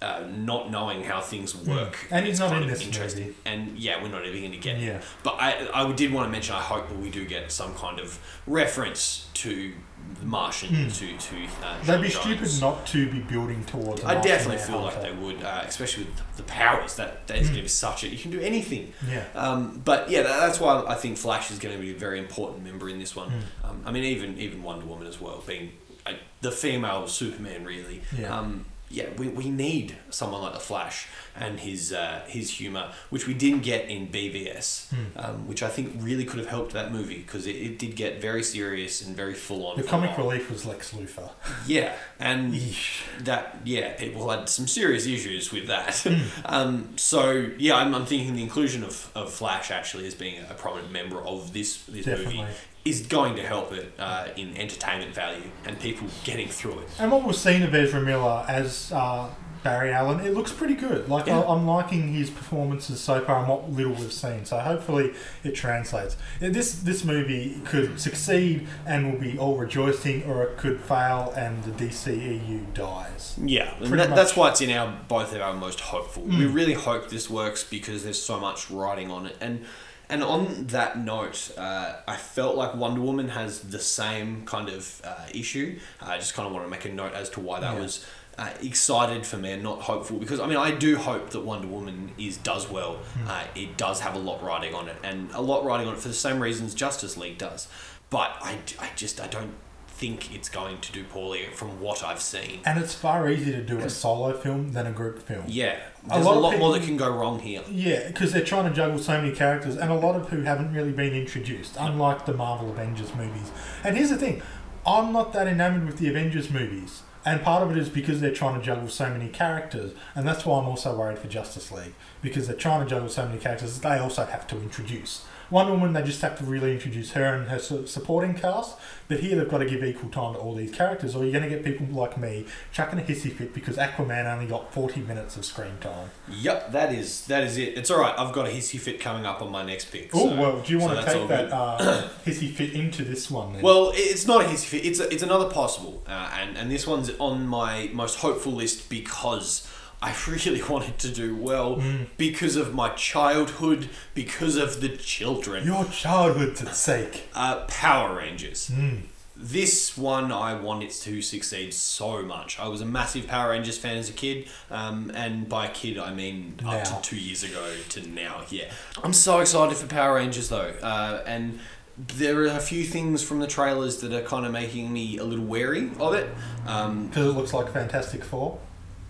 uh, not knowing how things work. Hmm. And he's It's not kind in of this interesting. movie. And yeah, we're not even going to get Yeah. it. But I, I did want to mention, I hope that we do get some kind of reference to the Martian, to, to uh, Hmm. They'd be stupid not to be building towards. I definitely feel like they would, uh, especially with the powers. That that is going to be such a you can do anything. Hmm. Yeah. Um, but yeah, that, that's why I think Flash is going to be a very important member in this one. Hmm. Um, I mean, even even Wonder Woman as well, being I, the female Superman, really. Yeah. Um, yeah, we, we need someone like the Flash and his uh, his humor, which we didn't get in BVS, Hmm. um, which I think really could have helped that movie because it, it did get very serious and very full on. The comic relief was Lex Luthor. Yeah, and Yeesh. that yeah, people had some serious issues with that. Hmm. um, so yeah, I'm, I'm thinking the inclusion of, of Flash actually as being a prominent member of this this movie Definitely. Is going to help it uh, in entertainment value and people getting through it. And what we've seen of Ezra Miller as uh, Barry Allen, it looks pretty good. Like Yeah. I, I'm liking his performances so far and what little we've seen. So hopefully it translates. This this movie could succeed and we'll be all rejoicing, or it could fail and the DCEU dies. Yeah, that, that's why it's in our both of our most hopeful. We Mm. really hope this works because there's so much writing on it, and and on that note, uh, I felt like Wonder Woman has the same kind of uh, issue. I just kind of want to make a note as to why that Yeah. was. Uh, excited for me and not hopeful because I mean I do hope that Wonder Woman is does well. Hmm. Uh, it does have a lot riding on it and a lot riding on it for the same reasons Justice League does. But I, I just I don't think it's going to do poorly from what I've seen. And it's far easier to do a solo film than a group film. Yeah, there's a lot lot, of more that can go wrong here. Yeah, because they're trying to juggle so many characters, and a lot of who haven't really been introduced, unlike the Marvel Avengers movies. And here's the thing I'm not that enamored with the Avengers movies. And part of it is because they're trying to juggle so many characters, and that's why I'm also worried for Justice League because they're trying to juggle so many characters. that They also have to introduce Wonder Woman. They just have to really introduce her and her su- supporting cast. But here they've got to give equal time to all these characters, or you're going to get people like me chucking a hissy fit because Aquaman only got 40 minutes of screen time. Yep, that is that is it. It's all right. I've got a hissy fit coming up on my next pick. Oh so- well, do you so want to that's all take that uh, hissy fit into this one then? Well, it's not a hissy fit. It's a, it's another possible, uh, and and this one's on my most hopeful list because I really wanted to do well Mm. because of my childhood, because of the children. your childhood's at stake. Uh, Power Rangers. Mm. This one, I want it to succeed so much. I was a massive Power Rangers fan as a kid, um, and by kid I mean Now. up to two years ago to now. Yeah, I'm so excited for Power Rangers though, uh, and there are a few things from the trailers that are kind of making me a little wary of it. Um, Because it looks like Fantastic Four.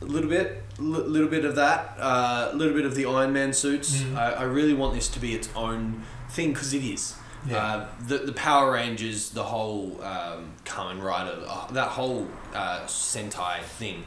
A little bit, a little bit of that, uh, a little bit of the Iron Man suits. Mm. I, I really want this to be its own thing because it is. Yeah. Uh, the the Power Rangers, the whole um, Kamen Rider, uh, that whole uh, Sentai thing,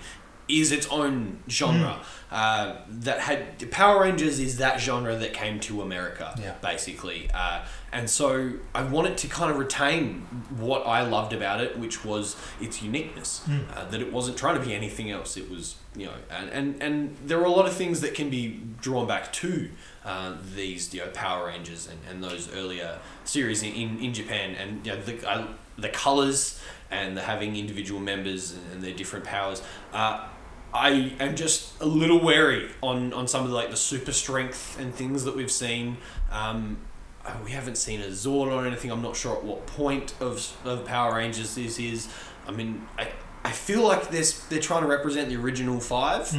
is its own genre. Mm. Uh, that had Power Rangers is that genre that came to America, Yeah. basically. Uh, and so I wanted to kind of retain what I loved about it, which was its uniqueness. Uh, that it wasn't trying to be anything else. It was, you know, and, and, and there are a lot of things that can be drawn back to uh, these, you know, Power Rangers and, and those earlier series in, in, in Japan. And, you know, the, I, the colors and the having individual members and, and their different powers. Uh, I am just a little wary on, on some of the, like the super strength and things that we've seen. Um, uh, we haven't seen a Zord or anything. I'm not sure at what point of, of Power Rangers this is. I mean, I, I feel like this they're trying to represent the original five,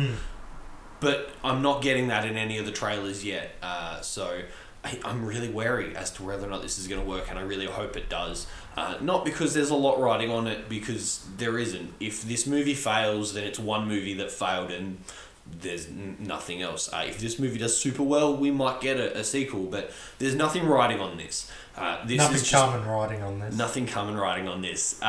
but I'm not getting that in any of the trailers yet. Uh, so I, I'm really wary as to whether or not this is going to work, and I really hope it does. Uh, not because there's a lot riding on it, because there isn't. If this movie fails, then it's one movie that failed, and there's n- nothing else. Uh, if this movie does super well, we might get a, a sequel, but there's nothing riding on this. Uh, this Nothing is just common writing on this. nothing coming riding on this.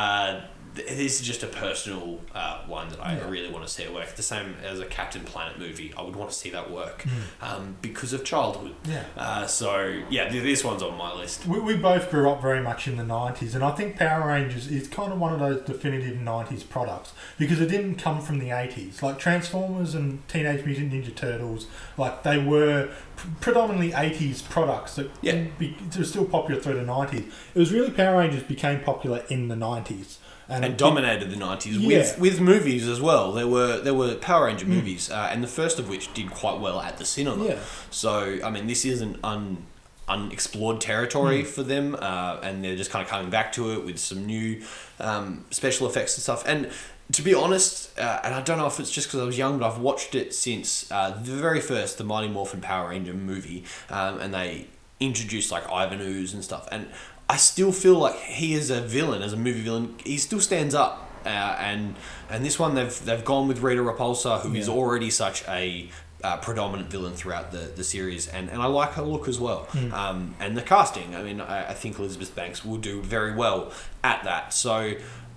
This is just a personal uh, one that I Yeah. really want to see it work. The same as a Captain Planet movie, I would want to see that work Hmm. um, because of childhood. Yeah. Uh, so yeah, this one's on my list. We, we both grew up very much in the 90s, and I think Power Rangers is kind of one of those definitive 90s products because it didn't come from the 80s. Like Transformers and Teenage Mutant Ninja Turtles, like they were pr- predominantly 80s products that Yeah. be, were still popular through the 90s. It was really Power Rangers became popular in the 90s. And it- dominated the nineties Yeah. with with movies as well. There were there were Power Ranger movies, uh, and the first of which did quite well at the cinema. Yeah. So I mean, this isn't un unexplored territory for them, uh, and they're just kind of coming back to it with some new um, special effects and stuff. And to be honest, uh, and I don't know if it's just because I was young, but I've watched it since uh, the very first, the Mighty Morphin Power Ranger movie, um, and they introduced like Ivan Ooze and stuff, and I still feel like he is a villain, as a movie villain, he still stands up uh, and and this one they've they've gone with Rita Repulsa, who is Yeah. already such a uh, predominant villain throughout the, the series, and, and I like her look as well. Hmm. Um, and the casting, I mean, I, I think Elizabeth Banks will do very well at that. So,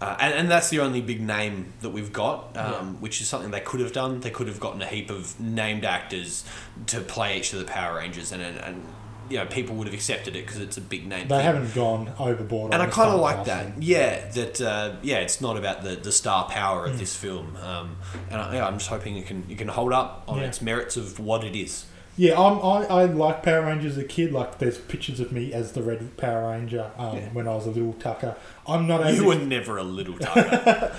uh, and, and that's the only big name that we've got, um, which is something they could have done. They could have gotten a heap of named actors to play each of the Power Rangers, and and, and you know people would have accepted it because it's a big name. They thing. haven't gone overboard. And I kind of like that. Yeah, that uh, yeah, it's not about the, the star power of Hmm. this film, um, and I, yeah, I'm just hoping it can it can hold up on Yeah. its merits of what it is. Yeah, I'm, I, I like Power Rangers as a kid. Like, there's pictures of me as the Red Power Ranger um, Yeah. when I was a little Tucker. I'm not as You were never a little Tucker.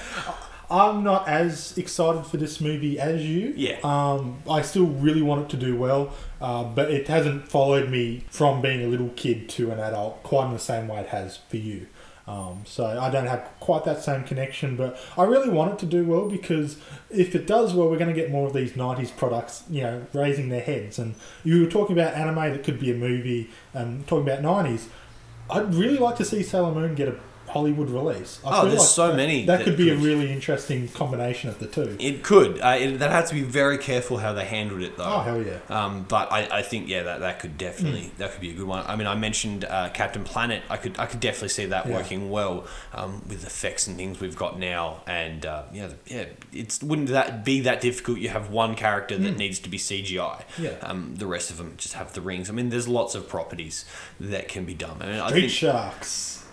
I'm not as excited for this movie as you. Yeah. Um, I still really want it to do well, uh, but it hasn't followed me from being a little kid to an adult quite in the same way it has for you. Um, so I don't have quite that same connection, but I really want it to do well because if it does well, we're going to get more of these '90s products, you know, raising their heads. And you were talking about anime that could be a movie, and talking about '90s. I'd really like to see Sailor Moon get a Hollywood release. I Oh, there's so that- many That, that could be a really interesting combination of the two. it could. Uh, it, that had to be very careful how they handled it, though. Oh hell yeah! Um, but I, I think yeah that, that could definitely Hmm. that could be a good one. I mean I mentioned uh, Captain Planet. I could I could definitely see that Yeah. working well um, with effects and things we've got now. And uh, yeah yeah it's wouldn't that be that difficult? You have one character that needs to be CGI. Yeah. Um, the rest of them just have the rings. I mean there's lots of properties that can be done. I mean, I Street think, Sharks.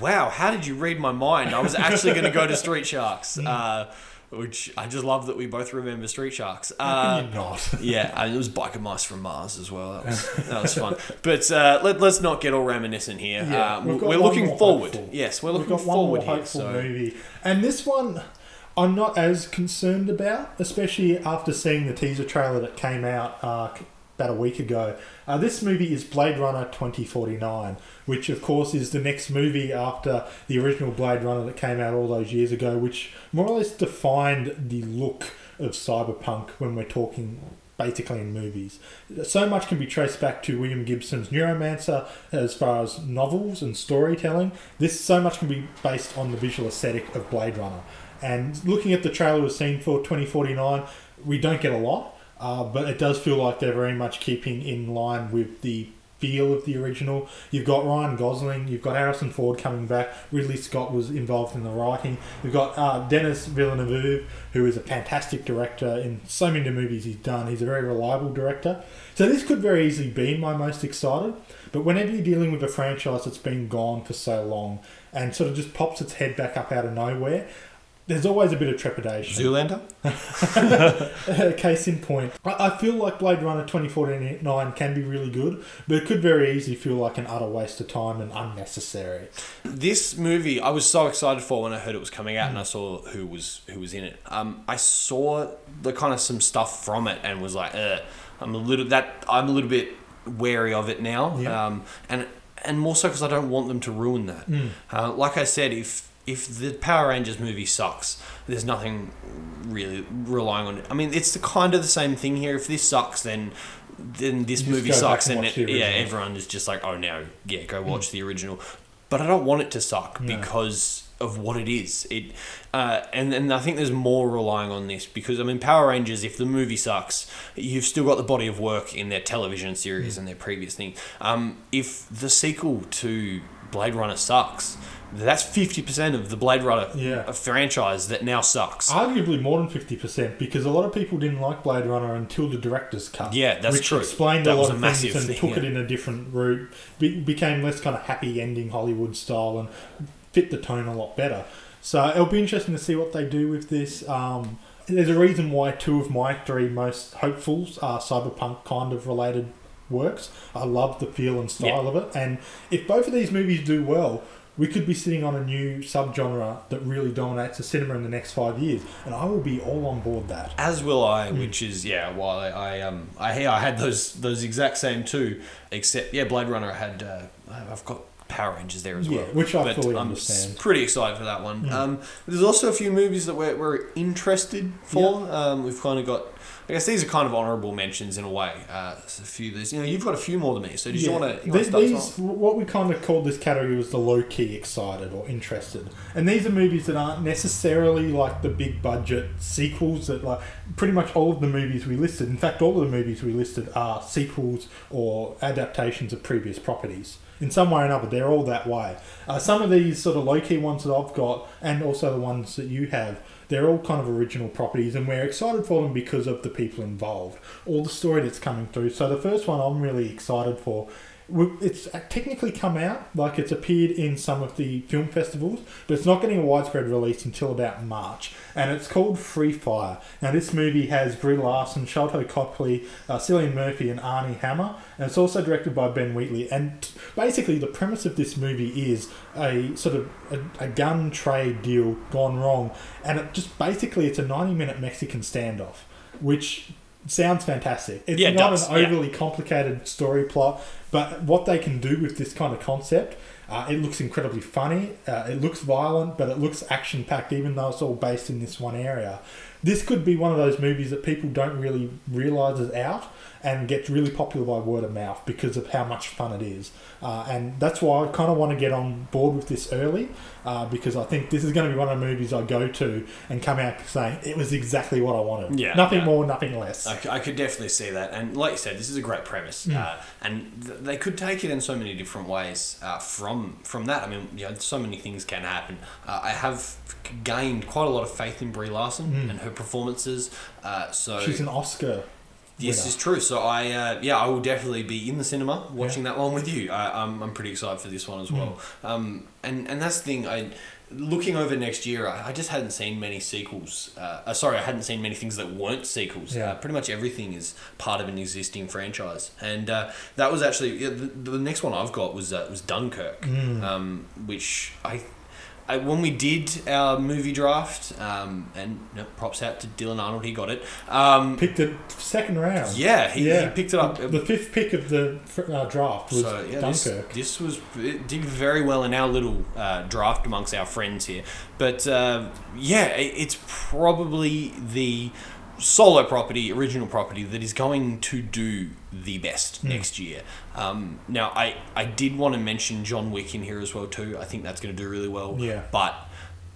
Wow, how did you read my mind? I was actually going to go to Street Sharks, Hmm. uh, which I just love that we both remember Street Sharks. Uh, not? yeah, and it was Biker Mice from Mars as well. That was, that was fun. But uh, let, let's not get all reminiscent here. Yeah, uh, we're looking forward. hopeful. Yes, we're looking forward here. So. movie, and this one I'm not as concerned about, especially after seeing the teaser trailer that came out uh, about a week ago. Uh, this movie is Blade Runner 2049, which of course is the next movie after the original Blade Runner that came out all those years ago, which more or less defined the look of cyberpunk when we're talking basically in movies. So much can be traced back to William Gibson's Neuromancer as far as novels and storytelling. This so much can be based on the visual aesthetic of Blade Runner. And looking at the trailer we've seen for 2049, we don't get a lot, uh, but it does feel like they're very much keeping in line with the feel of the original. You've got Ryan Gosling, you've got Harrison Ford coming back, Ridley Scott was involved in the writing, you've got uh, Denis Villeneuve, who is a fantastic director in so many movies he's done. He's a very reliable director. So this could very easily be my most excited. But whenever you're dealing with a franchise that's been gone for so long and sort of just pops its head back up out of nowhere, there's always a bit of trepidation. Zoolander? Case in point, I I feel like Blade Runner 2049 can be really good, but it could very easily feel like an utter waste of time and unnecessary. This movie, I was so excited for when I heard it was coming out and I saw who was who was in it. Um, I saw the kind of some stuff from it and was like, uh, I'm a little that I'm a little bit wary of it now. Yeah. Um, and and more so because I don't want them to ruin that. Uh, like I said, if if the Power Rangers movie sucks, there's nothing really relying on it. I mean, it's the kind of the same thing here. If this sucks, then then this movie sucks, and and it, yeah, everyone is just like, oh no, yeah, go watch the original. But I don't want it to suck because of what it is. It uh, and and I think there's more relying on this because I mean Power Rangers. If the movie sucks, you've still got the body of work in their television series and their previous thing. Um, if the sequel to Blade Runner sucks, that's fifty percent of the Blade Runner Yeah. franchise that now sucks. Arguably more than 50% because a lot of people didn't like Blade Runner until the director's cut. Yeah, that's which true. explained That a lot a of things and thing, took it in a different route. Be- became less kind of happy ending Hollywood style and fit the tone a lot better. So it'll be interesting to see what they do with this. Um, there's a reason why two of my three most hopefuls are cyberpunk kind of related works. I love the feel and style Yeah. of it, and if both of these movies do well, we could be sitting on a new subgenre that really dominates the cinema in the next five years, and I will be all on board that. As will I, Hmm. which is yeah. While I, I um I I had those those exact same two, except yeah, Blade Runner. I had uh, I've got Power Rangers there as Yeah, well, which I but fully I'm understand. Pretty excited for that one. Um, there's also a few movies that we're, we're interested for. Um, we've kind of got I guess these are kind of honourable mentions in a way. Uh, a few. There's you know you've got a few more than me. So did you want to? These, these what we kind of called this category was the low key excited or interested, and these are movies that aren't necessarily like the big budget sequels that like pretty much all of the movies we listed. In fact, all of the movies we listed are sequels or adaptations of previous properties. In some way or another, they're all that way. Uh, some of these sort of low key ones that I've got, and also the ones that you have, they're all kind of original properties, and we're excited for them because of the people involved, all the story that's coming through. So the first one I'm really excited for it's technically come out, like it's appeared in some of the film festivals, but it's not getting a widespread release until about March. And it's called Free Fire. Now, this movie has Brie Larson, Sharlto Copley, uh, Cillian Murphy, and Armie Hammer. And it's also directed by Ben Wheatley. And t- basically, the premise of this movie is a sort of a, a gun trade deal gone wrong. And it just basically, it's a 90 minute Mexican standoff, which sounds fantastic. It's Yeah, it not does, an yeah. overly complicated story plot, but what they can do with this kind of concept, uh, it looks incredibly funny. Uh, it looks violent, but it looks action packed, even though it's all based in this one area. This could be one of those movies that people don't really realize is out and gets really popular by word of mouth because of how much fun it is. Uh, and that's why I kind of want to get on board with this early uh, because I think this is going to be one of the movies I go to and come out saying it was exactly what I wanted. Yeah, Nothing yeah. more, nothing less. I could definitely see that, and like you said, this is a great premise, uh, and th- they could take it in so many different ways uh, from from that. I mean, you know, so many things can happen. Uh, I have gained quite a lot of faith in Brie Larson and her performances. Uh, so She's an Oscar. This is true. So I, uh, yeah, I will definitely be in the cinema watching that one with you. I, I'm, I'm pretty excited for this one as well. Um, and and that's the thing. I, looking over next year, I, I just hadn't seen many sequels. Uh, uh, sorry, I hadn't seen many things that weren't sequels. Yeah. Uh, pretty much everything is part of an existing franchise, and uh, that was actually yeah, the, the next one I've got was uh, was Dunkirk, um, which I. I, when we did our movie draft, um, and no, props out to Dylan Arnold, he got it. Um, Picked it second round. yeah, he, he picked it up. The, fifth pick of the uh, draft was So yeah, this, Dunkirk. this was it did very well in our little uh, draft amongst our friends here. But uh, yeah, it, it's probably the solo property, original property that is going to do the best Hmm. next year. Um, now, I I did want to mention John Wick in here as well too. I think that's going to do really well. Yeah. but.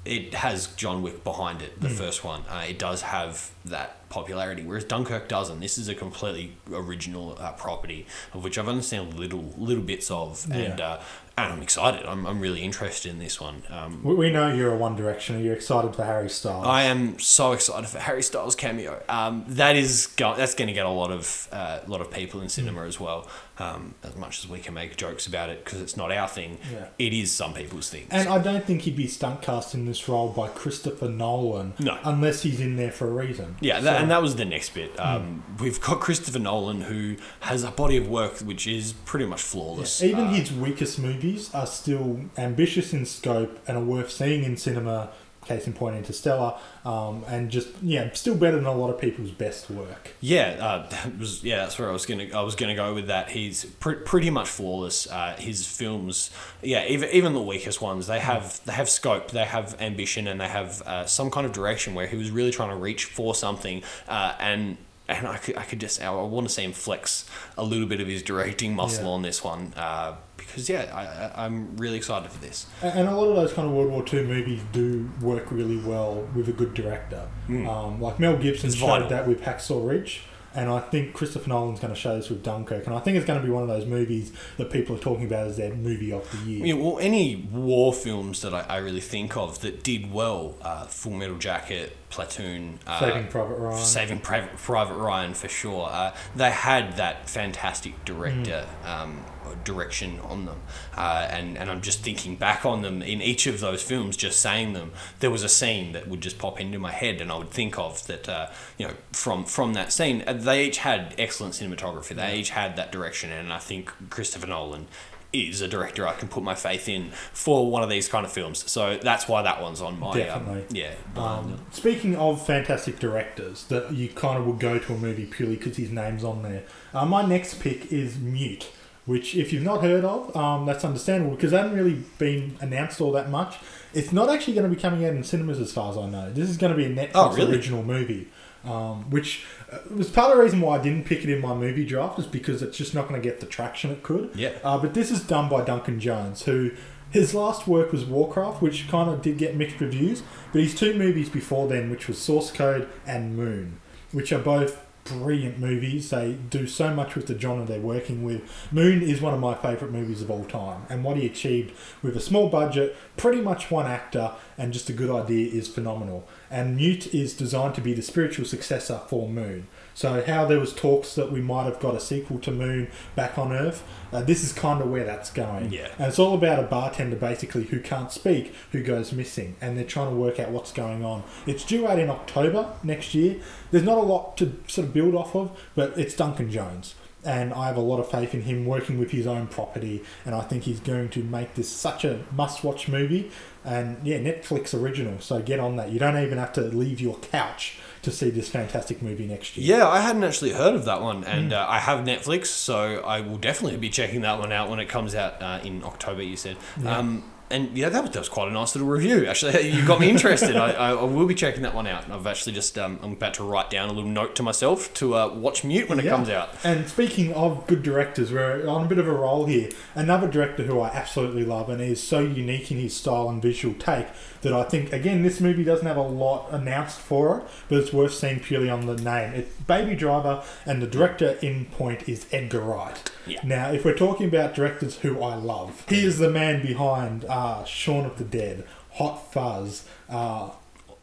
It has John Wick behind it, the first one. Uh, it does have that popularity, whereas Dunkirk doesn't. This is a completely original uh, property of which I've understand little little bits of, and uh, and I'm excited. I'm, I'm really interested in this one. Um, We, we know you're a One Directioner. You're excited for Harry Styles. I am so excited for Harry Styles cameo. Um, that is go- that's going to get a lot of uh, lot of people in cinema as well. Um, as much as we can make jokes about it because it's not our thing, Yeah. it is some people's thing. and I don't think he'd be stunt cast in this role by Christopher Nolan. No. Unless he's in there for a reason. Yeah, So- Hmm. and that was the next bit. Um, We've got Christopher Nolan, who has a body of work which is pretty much flawless. Even Uh, his weakest movies are still ambitious in scope and are worth seeing in cinema. Case in point, Interstellar, um, and just yeah, still better than a lot of people's best work. Yeah, uh, that was yeah. That's where I was gonna I was gonna go with that. He's pr- pretty much flawless. Uh, his films, yeah, even even the weakest ones, they have they have scope, they have ambition, and they have uh, some kind of direction where he was really trying to reach for something. Uh, and and I could I could just I want to see him flex a little bit of his directing muscle Yeah. on this one uh, because yeah, I, I'm really excited for this. And a lot of those kind of World War II movies do work really well with a good director. Um, like Mel Gibson. It's showed vital. that with Hacksaw Ridge, and I think Christopher Nolan's going to show this with Dunkirk. And I think it's going to be one of those movies that people are talking about as their movie of the year. Yeah, well, any war films that I, I really think of that did well, uh, Full Metal Jacket, Platoon, uh, Saving Private Ryan. Saving Private, Private Ryan for sure. Uh, they had that fantastic director Mm. um, direction on them, uh, and and I'm just thinking back on them in each of those films. Just saying them, there was a scene that would just pop into my head, and I would think of that. Uh, you know, from from that scene, they each had excellent cinematography. They each had that direction, and I think Christopher Nolan is a director I can put my faith in for one of these kind of films. So that's why that one's on my Definitely. Um, yeah. Um, speaking of fantastic directors that you kind of would go to a movie purely because his name's on there, uh, my next pick is Mute, which if you've not heard of, um, that's understandable because they haven't really been announced all that much. It's not actually going to be coming out in cinemas as far as I know. This is going to be a Netflix Oh, really? original movie. Um, which uh, was part of the reason why I didn't pick it in my movie draft, is because it's just not going to get the traction it could. Yeah. Uh, but this is done by Duncan Jones, who his last work was Warcraft, which kind of did get mixed reviews. But his two movies before then, which was Source Code and Moon, which are both brilliant movies. They do so much with the genre they're working with. Moon is one of my favourite movies of all time, and what he achieved with a small budget, pretty much one actor, and just a good idea is phenomenal. And Mute is designed to be the spiritual successor for Moon. So how there was talks that we might have got a sequel to Moon back on Earth, uh, this is kind of where that's going. Yeah. And it's all about a bartender basically who can't speak, who goes missing, and they're trying to work out what's going on. It's due out in October next year. There's not a lot to sort of build off of, but it's Duncan Jones. And I have a lot of faith in him working with his own property, and I think he's going to make this such a must-watch movie. And yeah, Netflix original, so get on that. You don't even have to leave your couch to see this fantastic movie next year. Yeah, I hadn't actually heard of that one, and uh, I have Netflix, so I will definitely be checking that one out when it comes out uh, in October. You said, um, and yeah, that was, that was quite a nice little review. Actually, you got me interested. I, I, will be checking that one out. I've actually just um, I'm about to write down a little note to myself to uh, watch Mute when it Yeah. comes out. And speaking of good directors, we're on a bit of a roll here. Another director who I absolutely love and is so unique in his style and visual take that I think, again, this movie doesn't have a lot announced for it, but it's worth seeing purely on the name. It's Baby Driver, and the director in point is Edgar Wright. Yeah. Now, if we're talking about directors who I love, he is the man behind uh, Shaun of the Dead, Hot Fuzz, uh,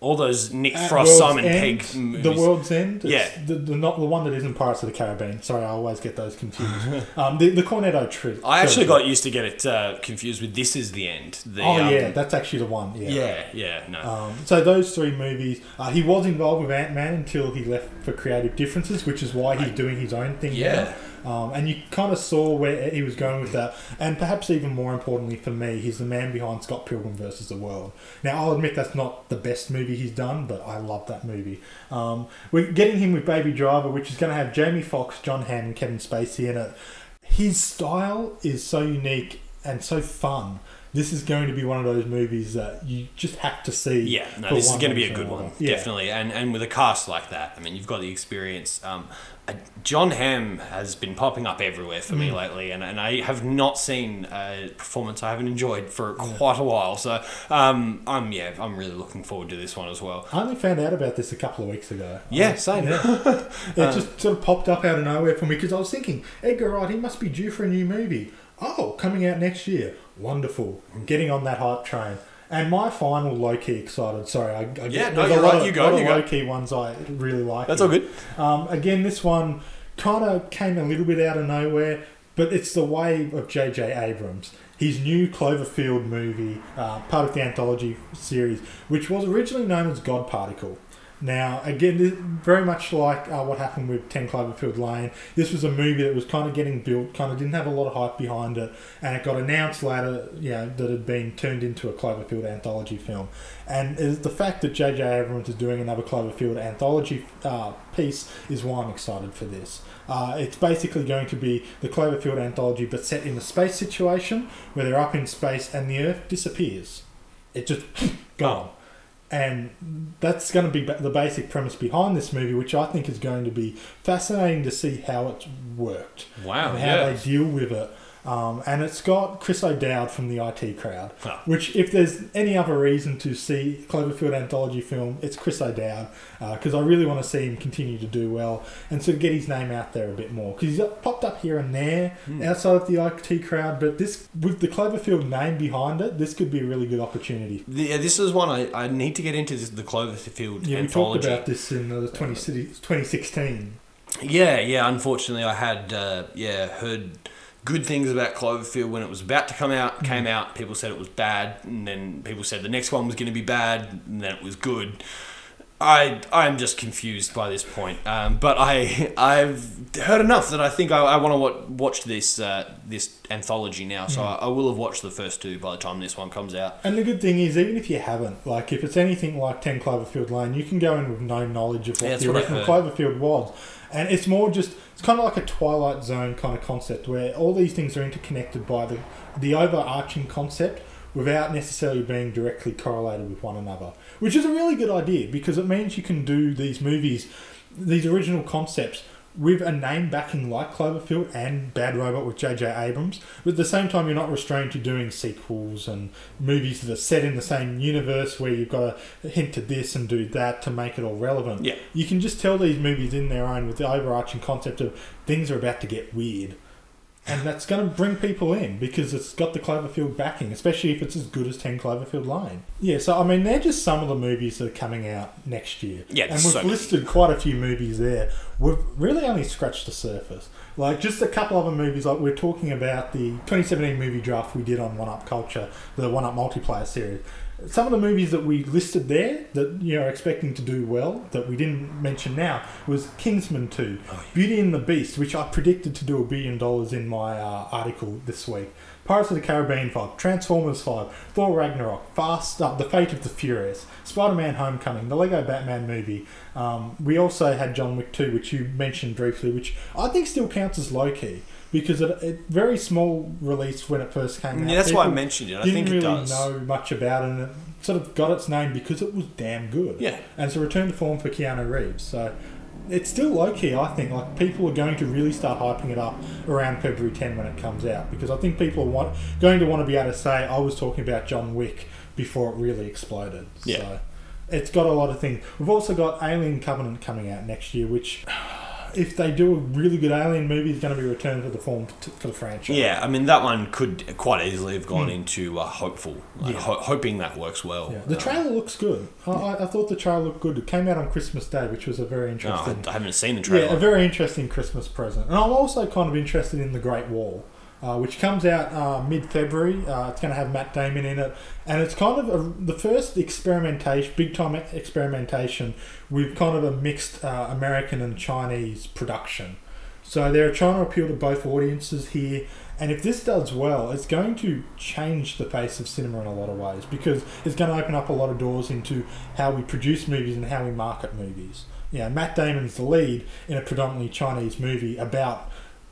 All those Nick at Frost, World's Simon End, Pegg movies. The World's End. It's Yeah. The, the, not the one that isn't Pirates of the Caribbean. Sorry, I always get those confused. um, the, the Cornetto Tree. I actually got used to get it uh, confused with This Is the End. The, Oh, um, yeah, that's actually the one. Yeah. yeah, yeah, no. Um, so those three movies, uh, he was involved with Ant Man until he left for creative differences, which is why he's doing his own thing Yeah. now. Um, and you kind of saw where he was going with that. And perhaps even more importantly for me, he's the man behind Scott Pilgrim versus the World. Now, I'll admit that's not the best movie he's done, but I love that movie. Um, we're getting him with Baby Driver, which is going to have Jamie Foxx, Jon Hamm, and Kevin Spacey in it. His style is so unique and so fun. This is going to be one of those movies that you just have to see. Yeah, no, this is going to be a good one. Yeah. definitely. And and with a cast like that, I mean, you've got the experience. Um, uh, Jon Hamm has been popping up everywhere for Mm. me lately, and, and I have not seen a performance I haven't enjoyed for quite a while. So, um, I'm yeah, I'm really looking forward to this one as well. I only found out about this a couple of weeks ago. Yeah, same. It just sort of popped up out of nowhere for me because I was thinking, Edgar Wright, he must be due for a new movie. Oh, coming out next year. Wonderful. And getting on that hype train. And my final low key excited. Sorry, I, I Yeah, no, you're a right, of, you go, you go. low key ones I really like. That's all good. Um, again, this one kind of came a little bit out of nowhere, but it's the wave of J.J. Abrams. His new Cloverfield movie, uh, part of the anthology series, which was originally known as God Particle. Now, again, very much like uh, what happened with 10 Cloverfield Lane, this was a movie that was kind of getting built, kind of didn't have a lot of hype behind it, and it got announced later, you know, that it had been turned into a Cloverfield anthology film. And the fact that J.J. Abrams is doing another Cloverfield anthology uh, piece is why I'm excited for this. Uh, it's basically going to be the Cloverfield anthology, but set in a space situation where they're up in space and the Earth disappears. It just gone. And that's going to be the basic premise behind this movie, which I think is going to be fascinating to see how it's worked. Wow, And how yeah. they deal with it. Um, and it's got Chris O'Dowd from the IT crowd, Ah. which, if there's any other reason to see Cloverfield anthology film, it's Chris O'Dowd, because I really want to see him continue to do well and sort of get his name out there a bit more. Because he's popped up here and there Hmm. outside of the IT crowd, but this with the Cloverfield name behind it, this could be a really good opportunity. Yeah, this is one I, I need to get into this, the Cloverfield Yeah, we talked about this in uh, the 20, 2016. Yeah, yeah. Unfortunately, I had uh, yeah heard good things about Cloverfield when it was about to come out. Mm. Came out, people said it was bad, and then people said the next one was going to be bad, and then it was good. I I'm just confused by this point, um, but I I've heard enough that I think I, I want to watch, watch this uh, this anthology now. Mm. So I, I will have watched the first two by the time this one comes out. And the good thing is, even if you haven't, like if it's anything like 10 Cloverfield Lane, you can go in with no knowledge of what that's the what original. Cloverfield was. And it's more just, it's kind of like a Twilight Zone kind of concept where all these things are interconnected by the, the overarching concept, without necessarily being directly correlated with one another, which is a really good idea because it means you can do these movies, these original concepts with a name backing like Cloverfield and Bad Robot with J.J. Abrams, but at the same time, you're not restrained to doing sequels and movies that are set in the same universe where you've got to hint to this and do that to make it all relevant. Yeah. You can just tell these movies in their own with the overarching concept of things are about to get weird. And that's going to bring people in because it's got the Cloverfield backing, especially if it's as good as 10 Cloverfield Lane. Yeah, so I mean, they're just some of the movies that are coming out next year. Yeah, and we've so many. listed quite a few movies there. We've really only scratched the surface. Like, just a couple other movies, like we're talking about the 2017 movie draft we did on One Up Culture, the One Up multiplayer series. Some of the movies that we listed there that you know are expecting to do well that we didn't mention now was Kingsman 2, Beauty and the Beast, which I predicted to do a billion dollars in my uh, article this week. Pirates of the Caribbean 5, Transformers 5, Thor Ragnarok, Fast, uh, The Fate of the Furious, Spider-Man Homecoming, the Lego Batman movie. Um, we also had John Wick 2, which you mentioned briefly, which I think still counts as low-key because it, it very small release when it first came out. Yeah, that's why I mentioned it. I didn't think it really does. know much about it, and it sort of got its name because it was damn good. Yeah. and it's a return to form for Keanu Reeves. So it's still low key. I think like people are going to really start hyping it up around February 10 when it comes out because I think people are want, going to want to be able to say I was talking about John Wick before it really exploded. Yeah. So it's got a lot of things. We've also got Alien Covenant coming out next year, which. If they do a really good Alien movie, it's going to be returned to the form to, for the franchise. Yeah, I mean that one could quite easily have gone into uh, hopeful, like. Yeah. ho- hoping that works well. Yeah. The Uh, trailer looks good. I, I, I thought the trailer looked good. It came out on Christmas Day, which was a very interesting. I, I haven't seen the trailer. yeah, a very interesting Christmas present. And I'm also kind of interested in the Great Wall, uh, which comes out uh, mid-February. Uh, it's going to have Matt Damon in it, and it's kind of a, the first experimentation, big-time experimentation with kind of a mixed uh, American and Chinese production. So they're trying to appeal to both audiences here. And if this does well, it's going to change the face of cinema in a lot of ways because it's going to open up a lot of doors into how we produce movies and how we market movies. Yeah, Matt Damon's the lead in a predominantly Chinese movie about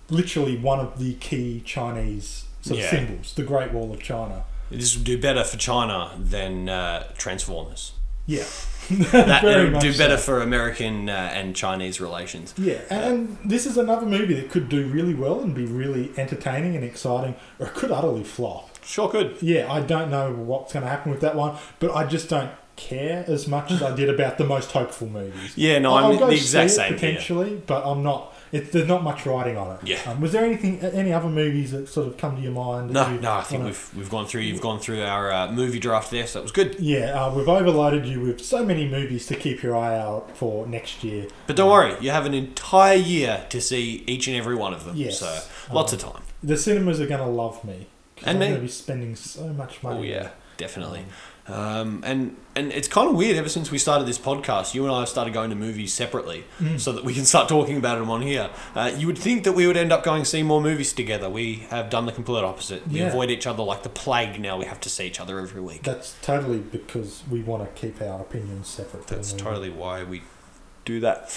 literally one of the key Chinese sort of Yeah. symbols, the Great Wall of China. This would do better for China than uh, Transformers. Yeah, That would do better so. for American uh, and Chinese relations. Yeah, and, and this is another movie that could do really well and be really entertaining and exciting, or it could utterly flop. Sure, could. Yeah, I don't know what's going to happen with that one, but I just don't care as much as I did about the most hopeful movies. Yeah, no, I'll I'm go the exact same here. potentially, but I'm not. It, there's not much writing on it. Yeah. Um, was there anything, any other movies that sort of come to your mind? No, no, I think we've we've gone through. You've gone through our uh, movie draft there, so that was good. Yeah, uh, we've overloaded you with so many movies to keep your eye out for next year. But don't worry, you have an entire year to see each and every one of them. Yes. So lots of time. The cinemas are going to love me. And I'm me. going to be spending so much money. Oh yeah, definitely. Um, and and it's kind of weird. Ever since we started this podcast, you and I have started going to movies separately, Mm. so that we can start talking about them on here. Uh, you would think that we would end up going see more movies together. We have done the complete opposite. We Yeah. avoid each other like the plague. Now we have to see each other every week. That's totally because we want to keep our opinions separate. That's totally why we do that.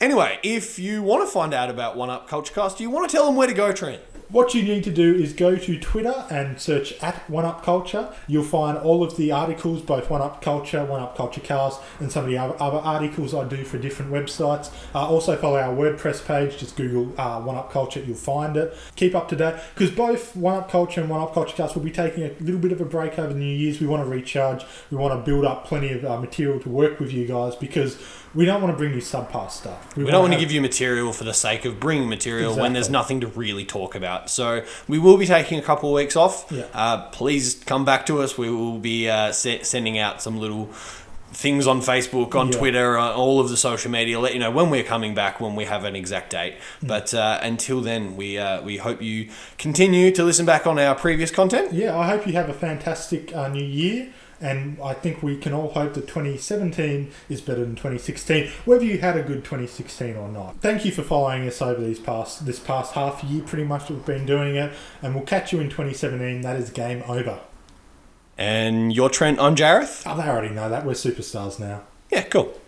Anyway, if you want to find out about One Up Culturecast, do you want to tell them where to go, Trent? What you need to do is go to Twitter and search at One Up Culture. You'll find all of the articles, both One Up Culture, One Up Culture Cast, and some of the other, articles I do for different websites. Uh, also follow our WordPress page. Just Google uh, One Up Culture, you'll find it. Keep up to date because both One Up Culture and One Up Culture Cast will be taking a little bit of a break over the New Year's. We want to recharge. We want to build up plenty of uh, material to work with you guys because we don't want to bring you subpar stuff. We don't want to have- give you material for the sake of bringing material when there's nothing to really talk about. So we will be taking a couple of weeks off. Yeah. Uh, please come back to us. We will be uh, se- sending out some little things on Facebook, on Yeah. Twitter, uh, all of the social media. Let you know when we're coming back, when we have an exact date. Mm. But uh, until then, we uh, we hope you continue to listen back on our previous content. Yeah, I hope you have a fantastic uh, new year. And I think we can all hope that 2017 is better than 2016, whether you had a good 2016 or not. Thank you for following us over these past this past half year. Pretty much we've been doing it, and we'll catch you in 2017. That is game over. And you're Trent. I'm Jareth. Oh, they already know that we're superstars now. Yeah, cool.